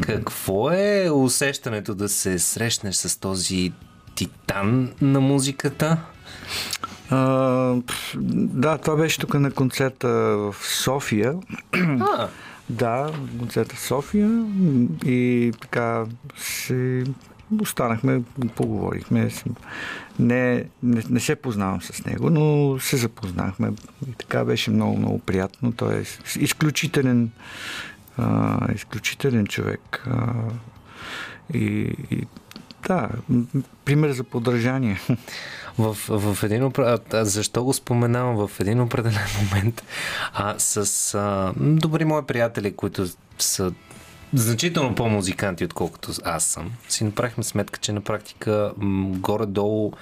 Какво е усещането да се срещнеш с този титан на музиката? А, да, това беше тук на концерта в София. А, Да, концерта в София и така се останахме, поговорихме. Не, не, не се познавам с него, но се запознахме и така беше много, много приятно. Той е изключителен, а, изключителен човек. А, и, и да, пример за поддържание. В, в един защо го споменавам в един определен момент а, с а, добри мои приятели, които са значително по-музиканти, отколкото аз съм, си направихме сметка, че на практика м, горе-долу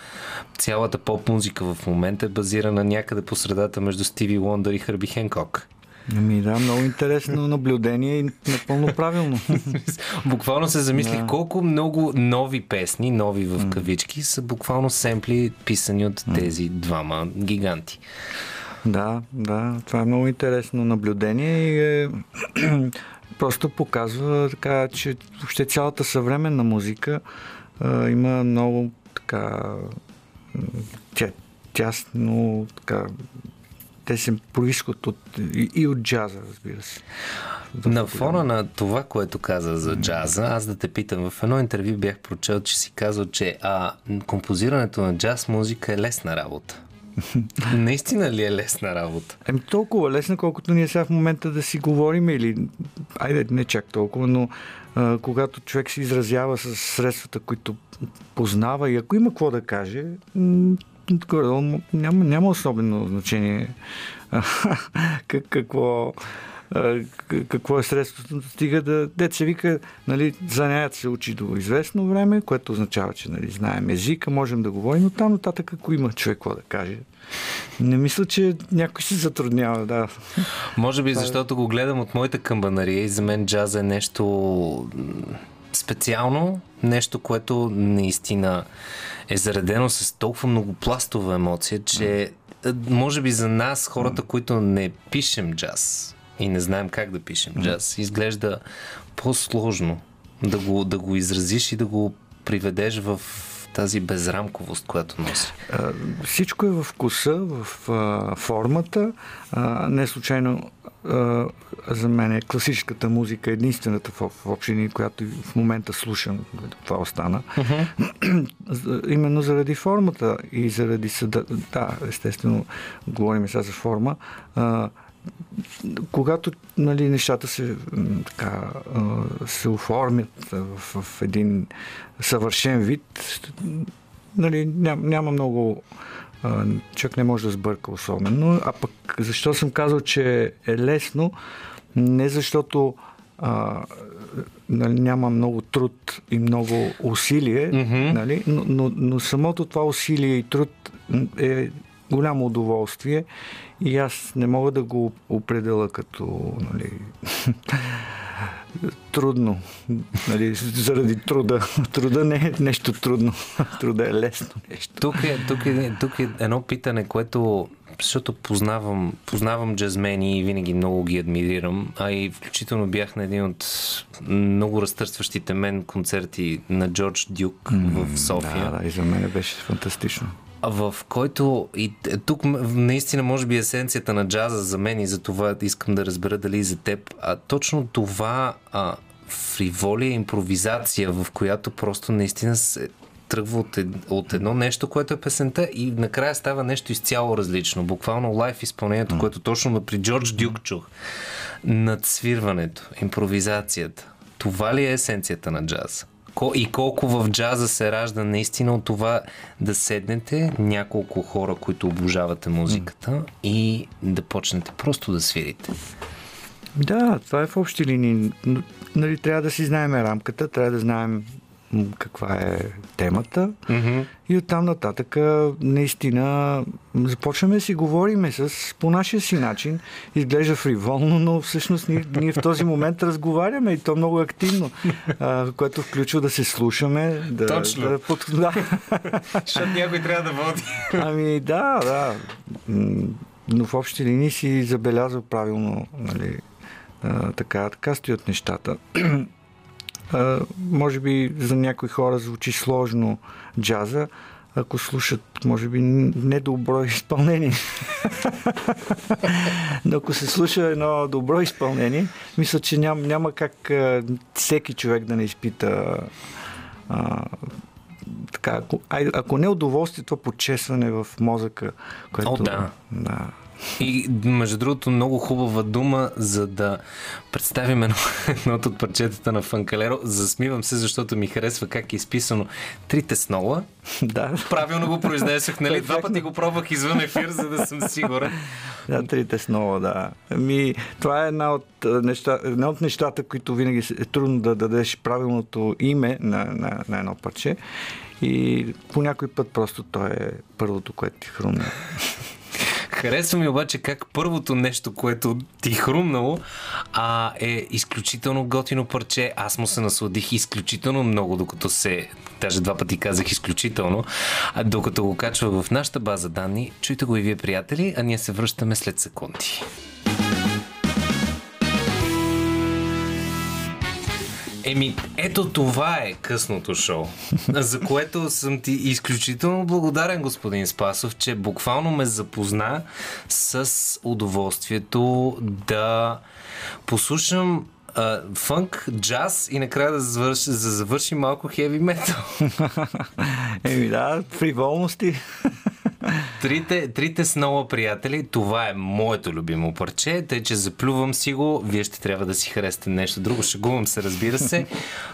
цялата поп-музика в момента е базирана някъде по средата между Стиви Лондър и Хърби Хенкок. Ами да, много интересно наблюдение и напълно правилно. Буквално се замислих Да. колко много нови песни, нови в кавички, са буквално семпли писани от тези двама гиганти. Да, да, това е много интересно наблюдение и е, просто показва така, че въобще цялата съвременна музика а, има много така тя, тясно така тесен происход от, и, и от джаза, разбира се. На фона на това, което каза за джаза, аз да те питам, в едно интервю бях прочел, че си казал, че а, композирането на джаз музика е лесна работа. Наистина ли е лесна работа? Еми толкова лесна, колкото ние сега в момента да си говорим или, айде, не чак толкова, но а, когато човек се изразява с средствата, които познава и ако има какво да каже, няма, няма особено значение как, какво, какво е средството. Стига да, се вика, нали, занаят се учи до известно време, което означава, че нали, знаем езика, можем да говорим, но там нататък, ако има човек какво да каже, не мисля, че някой се затруднява, да. Може би защото го гледам от моята камбанария и за мен джаз е нещо специално, нещо, което наистина е заредено с толкова многопластова емоция, че може би за нас, хората, които не пишем джаз и не знаем как да пишем джаз, изглежда по-сложно да го, да го изразиш и да го приведеш в тази безрамковост, която носи. А, Всичко е в вкуса, в а, формата. А, не случайно за мен е класическата музика единствената в, в общини, която в момента слушам. Това остана. За- Именно заради формата и заради съда... Да, естествено, говорим сега за форма. А, когато нали, нещата се, така, се оформят в, в един съвършен вид, нали, ням, няма много. А, човек не може да сбърка особено. А пък защо съм казал, че е лесно? Не защото а, нали, няма много труд и много усилие, Мгм. нали, но, но, но самото това усилие и труд е голямо удоволствие и аз не мога да го определя като нали, трудно, нали, заради труда. Труда не е нещо трудно, труда е лесно нещо. Тук е, тук е, тук е едно питане, което защото познавам, познавам джазмени и винаги много ги адмирирам, а и включително бях на един от много разтърсващите мен концерти на Джордж Дюк в София. Да, да, и за мен беше фантастично. В който и т- тук наистина може би есенцията на джаза за мен и за това искам да разбера дали и за теб, а точно това а, фриволия, импровизация, в която просто наистина се тръгва от, от едно нещо, което е песента и накрая става нещо изцяло различно. Буквално лайф изпълнението, което точно при Джордж Дюк чух. Надсвирването, импровизацията. Това ли е есенцията на джаза? И колко в джаза се ражда наистина от това да седнете няколко хора, които обожавате музиката и да почнете просто да свирите. Да, това е в общи линии. Нали, трябва да си знаем рамката, трябва да знаем каква е темата Мгм. и оттам нататък наистина започваме да си говориме с, по нашия си начин. Изглежда фриволно, но всъщност ние, ние в този момент разговаряме и то много активно, а, което включва да се слушаме. Да, Точно. Да, под, да. Защото някой трябва да води. Ами да, да. Но в общи линии си забелязва правилно, нали, а, така, така стоят нещата. А, може би за някои хора звучи сложно джаза, ако слушат, може би, недобро изпълнение. Но ако се слуша едно добро изпълнение, мисля, че ням, няма как а, всеки човек да не изпита а, така, ако, ай, ако не удоволствие, то почесване в мозъка. Което, О, да. да. И между другото, много хубава дума, за да представим едно, едното от парчетата на Фанкалеро. Засмивам се, защото ми харесва как е изписано трите снола. да. Правилно го произнесох, нали? Два пъти го пробвах извън ефир, за да съм сигурен. Да, трите снова, да. Ами, това е една от, а, неща, една от нещата, които винаги е трудно да дадеш правилното име на, на, на едно парче. И по някой път просто то е първото, което ти хрумне. Харесва ми обаче как първото нещо, което ти хрумнало, а, е изключително готино парче. Аз му се насладих изключително много, докато се... Даже два пъти казах изключително. А докато го качва в нашата база данни, чуйте го и вие, приятели, а ние се връщаме след секунди. Еми, ето това е късното шоу, за което съм ти изключително благодарен, господин Спасов, че буквално ме запозна с удоволствието да послушам фънк, джаз и накрая да завърши, да завърши малко хеви метал. Еми да, фриволности. Трите, трите снола приятели, това е моето любимо парче, тъй че заплювам си го, вие ще трябва да си харесате нещо друго, шегувам се, разбира се,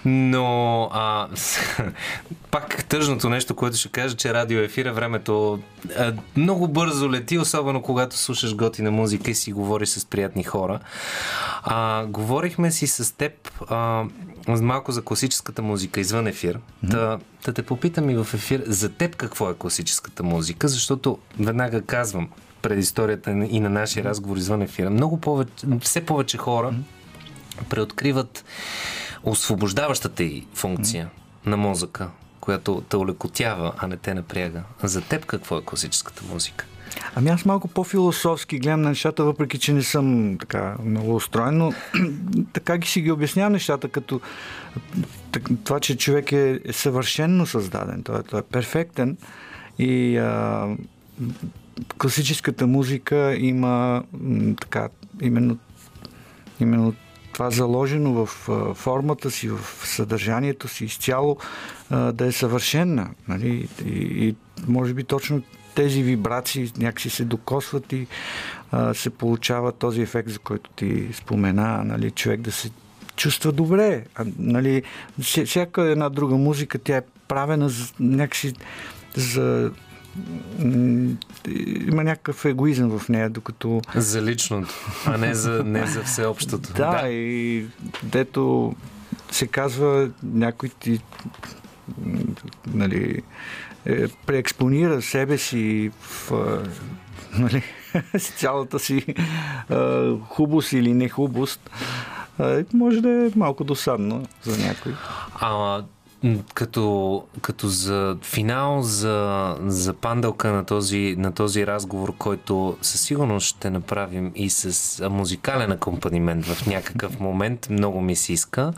но а, пак тъжното нещо, което ще кажа, че радио ефира времето а, много бързо лети, особено когато слушаш готина музика и си говориш с приятни хора. А, говорихме си с теб а, малко за класическата музика извън ефир. Да, да те попитам и в ефир за теб какво е класическата музика, защото веднага казвам предисторията и на нашия разговор извън ефира. Много повече, все повече хора преоткриват освобождаващата й функция на мозъка, която те улекотява, а не те напряга. За теб какво е класическата музика? Ами аз малко по-философски гледам на нещата, въпреки че не съм така много устроен, но така ги си ги обяснявам нещата, като това, че човек е, е съвършенно създаден, той, е- той е перфектен и а, класическата музика има така, именно, именно това заложено в формата си, в съдържанието си изцяло да е съвършенна. Нали? И, може би точно тези вибрации някакси се докосват и се получава този ефект, за който ти спомена, нали? човек да се чувства добре. Нали? вся- Всяка една друга музика, тя е правена за, някакси за има някакъв егоизъм в нея, докато За личното, а не за, не за всеобщото. да, да, и дето се казва някой ти нали, е, преекспонира себе си в нали, с цялата си а, хубост или нехубост, а, може да е малко досадно за някой. А, като, като за финал, за, за панделка на този, на този разговор, който със сигурност ще направим и с музикален акомпанимент в някакъв момент, много ми се иска.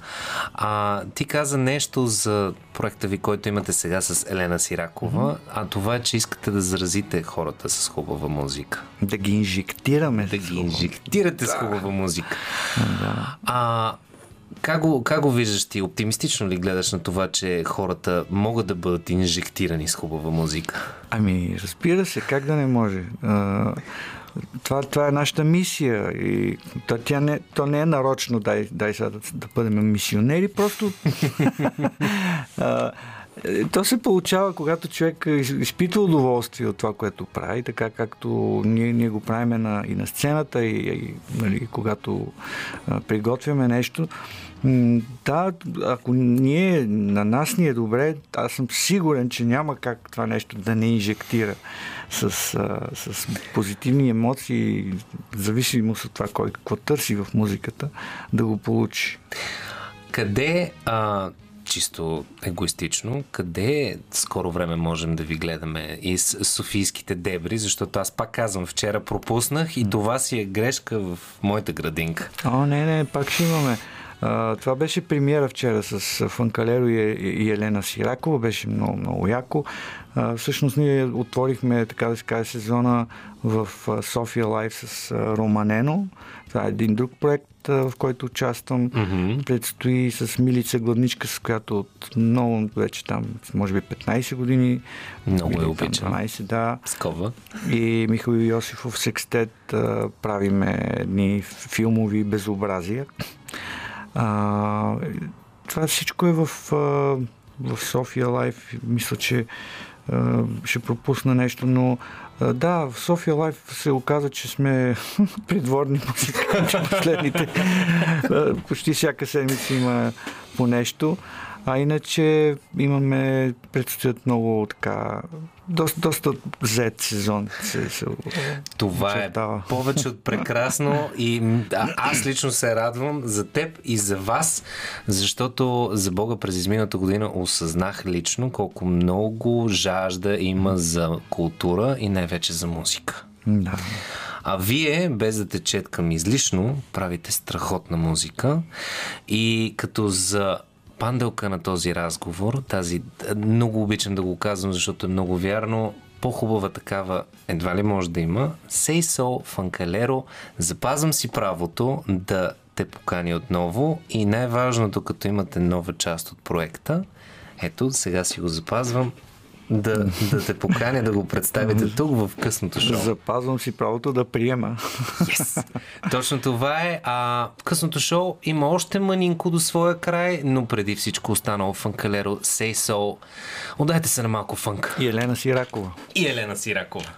А, ти каза нещо за проекта ви, който имате сега с Елена Сиракова, а това е, че искате да заразите хората с хубава музика. Да ги инжектираме. Да ги инжектирате с хубава музика. А как го, как го виждаш ти? Оптимистично ли гледаш на това, че хората могат да бъдат инжектирани с хубава музика? Ами, разбира се, как да не може. А, това, това е нашата мисия и то, тя не, то не е нарочно дай, дай сега да, да бъдем мисионери, просто а, то се получава, когато човек изпитва удоволствие от това, което прави, така както ние, ние го правим на, и на сцената, и, и нали, когато а, приготвяме нещо. Да, ако ние, на нас ни е добре, аз съм сигурен, че няма как това нещо да не инжектира с, а, с позитивни емоции, зависимост от това кой какво търси в музиката, да го получи. Къде а, чисто егоистично, къде скоро време можем да ви гледаме из Софийските дебри, защото аз пак казвам, вчера пропуснах и това си е грешка в моята градинка. О, не, не, пак ще имаме. А, това беше премиера вчера с Фанкалеро и, и Елена Сиракова. Беше много, много яко. А, всъщност ние отворихме, така да се каже, сезона в София Лайв с Романено. Това е един друг проект, в който участвам. Mm-hmm. Предстои с Милица Гладничка, с която от много, вече там, може би 15 години. Много е обичам. 12, да. Скова. И Михаил Йосифов Секстет правиме едни филмови безобразия. А, това всичко е в, в София Лайф. Мисля, че ще пропусна нещо, но да, в София Лайф се оказа, че сме придворни музиканти последните. Почти всяка седмица има по нещо. А иначе имаме, предстоят много така, доста, доста зет сезон. Се, се Това е повече от прекрасно и а, аз лично се радвам за теб и за вас, защото за Бога през изминалата година осъзнах лично колко много жажда има за култура и най-вече за музика. Да. А вие, без да те четкам излишно, правите страхотна музика и като за панделка на този разговор, тази много обичам да го казвам, защото е много вярно, по-хубава такава едва ли може да има. Сейсо, Фанкалеро, запазвам си правото да те покани отново и най-важното, като имате нова част от проекта, ето, сега си го запазвам, да, да те поканя да го представите тук в късното шоу. Запазвам си правото да приема. Yes. Точно това е. А късното шоу има още манинко до своя край, но преди всичко останало фанкалеро Say So. Отдайте се на малко фънк. И Елена Сиракова. И Елена Сиракова.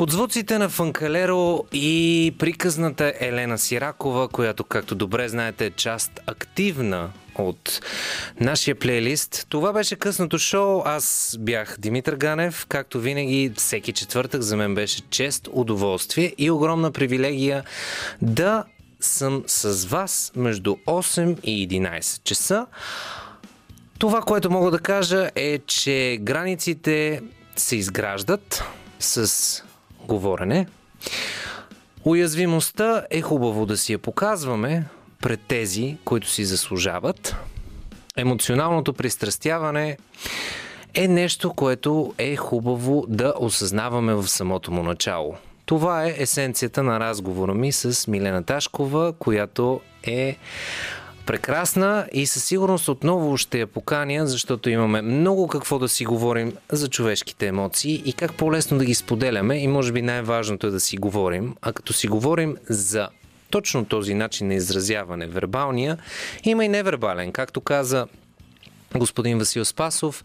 Под звуците на Фанкалеро и приказната Елена Сиракова, която, както добре знаете, е част активна от нашия плейлист. Това беше късното шоу. Аз бях Димитър Ганев. Както винаги, всеки четвъртък за мен беше чест, удоволствие и огромна привилегия да съм с вас между 8 и 11 часа. Това, което мога да кажа е, че границите се изграждат с говорене. Уязвимостта е хубаво да си я показваме пред тези, които си заслужават. Емоционалното пристрастяване е нещо, което е хубаво да осъзнаваме в самото му начало. Това е есенцията на разговора ми с Милена Ташкова, която е прекрасна и със сигурност отново ще я поканя, защото имаме много какво да си говорим за човешките емоции и как по-лесно да ги споделяме и може би най-важното е да си говорим. А като си говорим за точно този начин на изразяване, вербалния, има и невербален. Както каза господин Васил Спасов,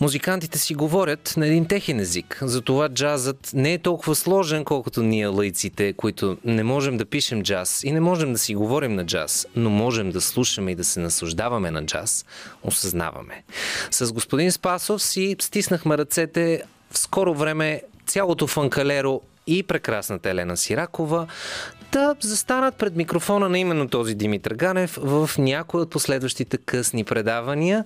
музикантите си говорят на един техен език. Затова джазът не е толкова сложен, колкото ние лайците, които не можем да пишем джаз и не можем да си говорим на джаз, но можем да слушаме и да се наслаждаваме на джаз, осъзнаваме. С господин Спасов си стиснахме ръцете в скоро време цялото фанкалеро и прекрасната Елена Сиракова да застанат пред микрофона на именно този Димитър Ганев в някои от последващите късни предавания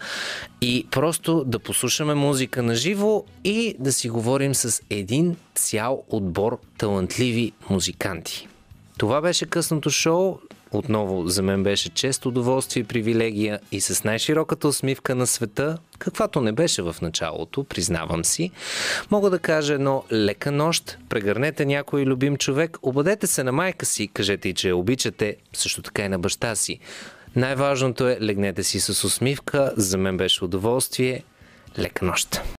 и просто да послушаме музика на живо и да си говорим с един цял отбор талантливи музиканти. Това беше късното шоу. Отново за мен беше често удоволствие привилегия и с най-широката усмивка на света, каквато не беше в началото, признавам си. Мога да кажа едно лека нощ, прегърнете някой любим човек, обадете се на майка си, кажете и, че я обичате, също така и на баща си. Най-важното е, легнете си с усмивка, за мен беше удоволствие. Лека нощ!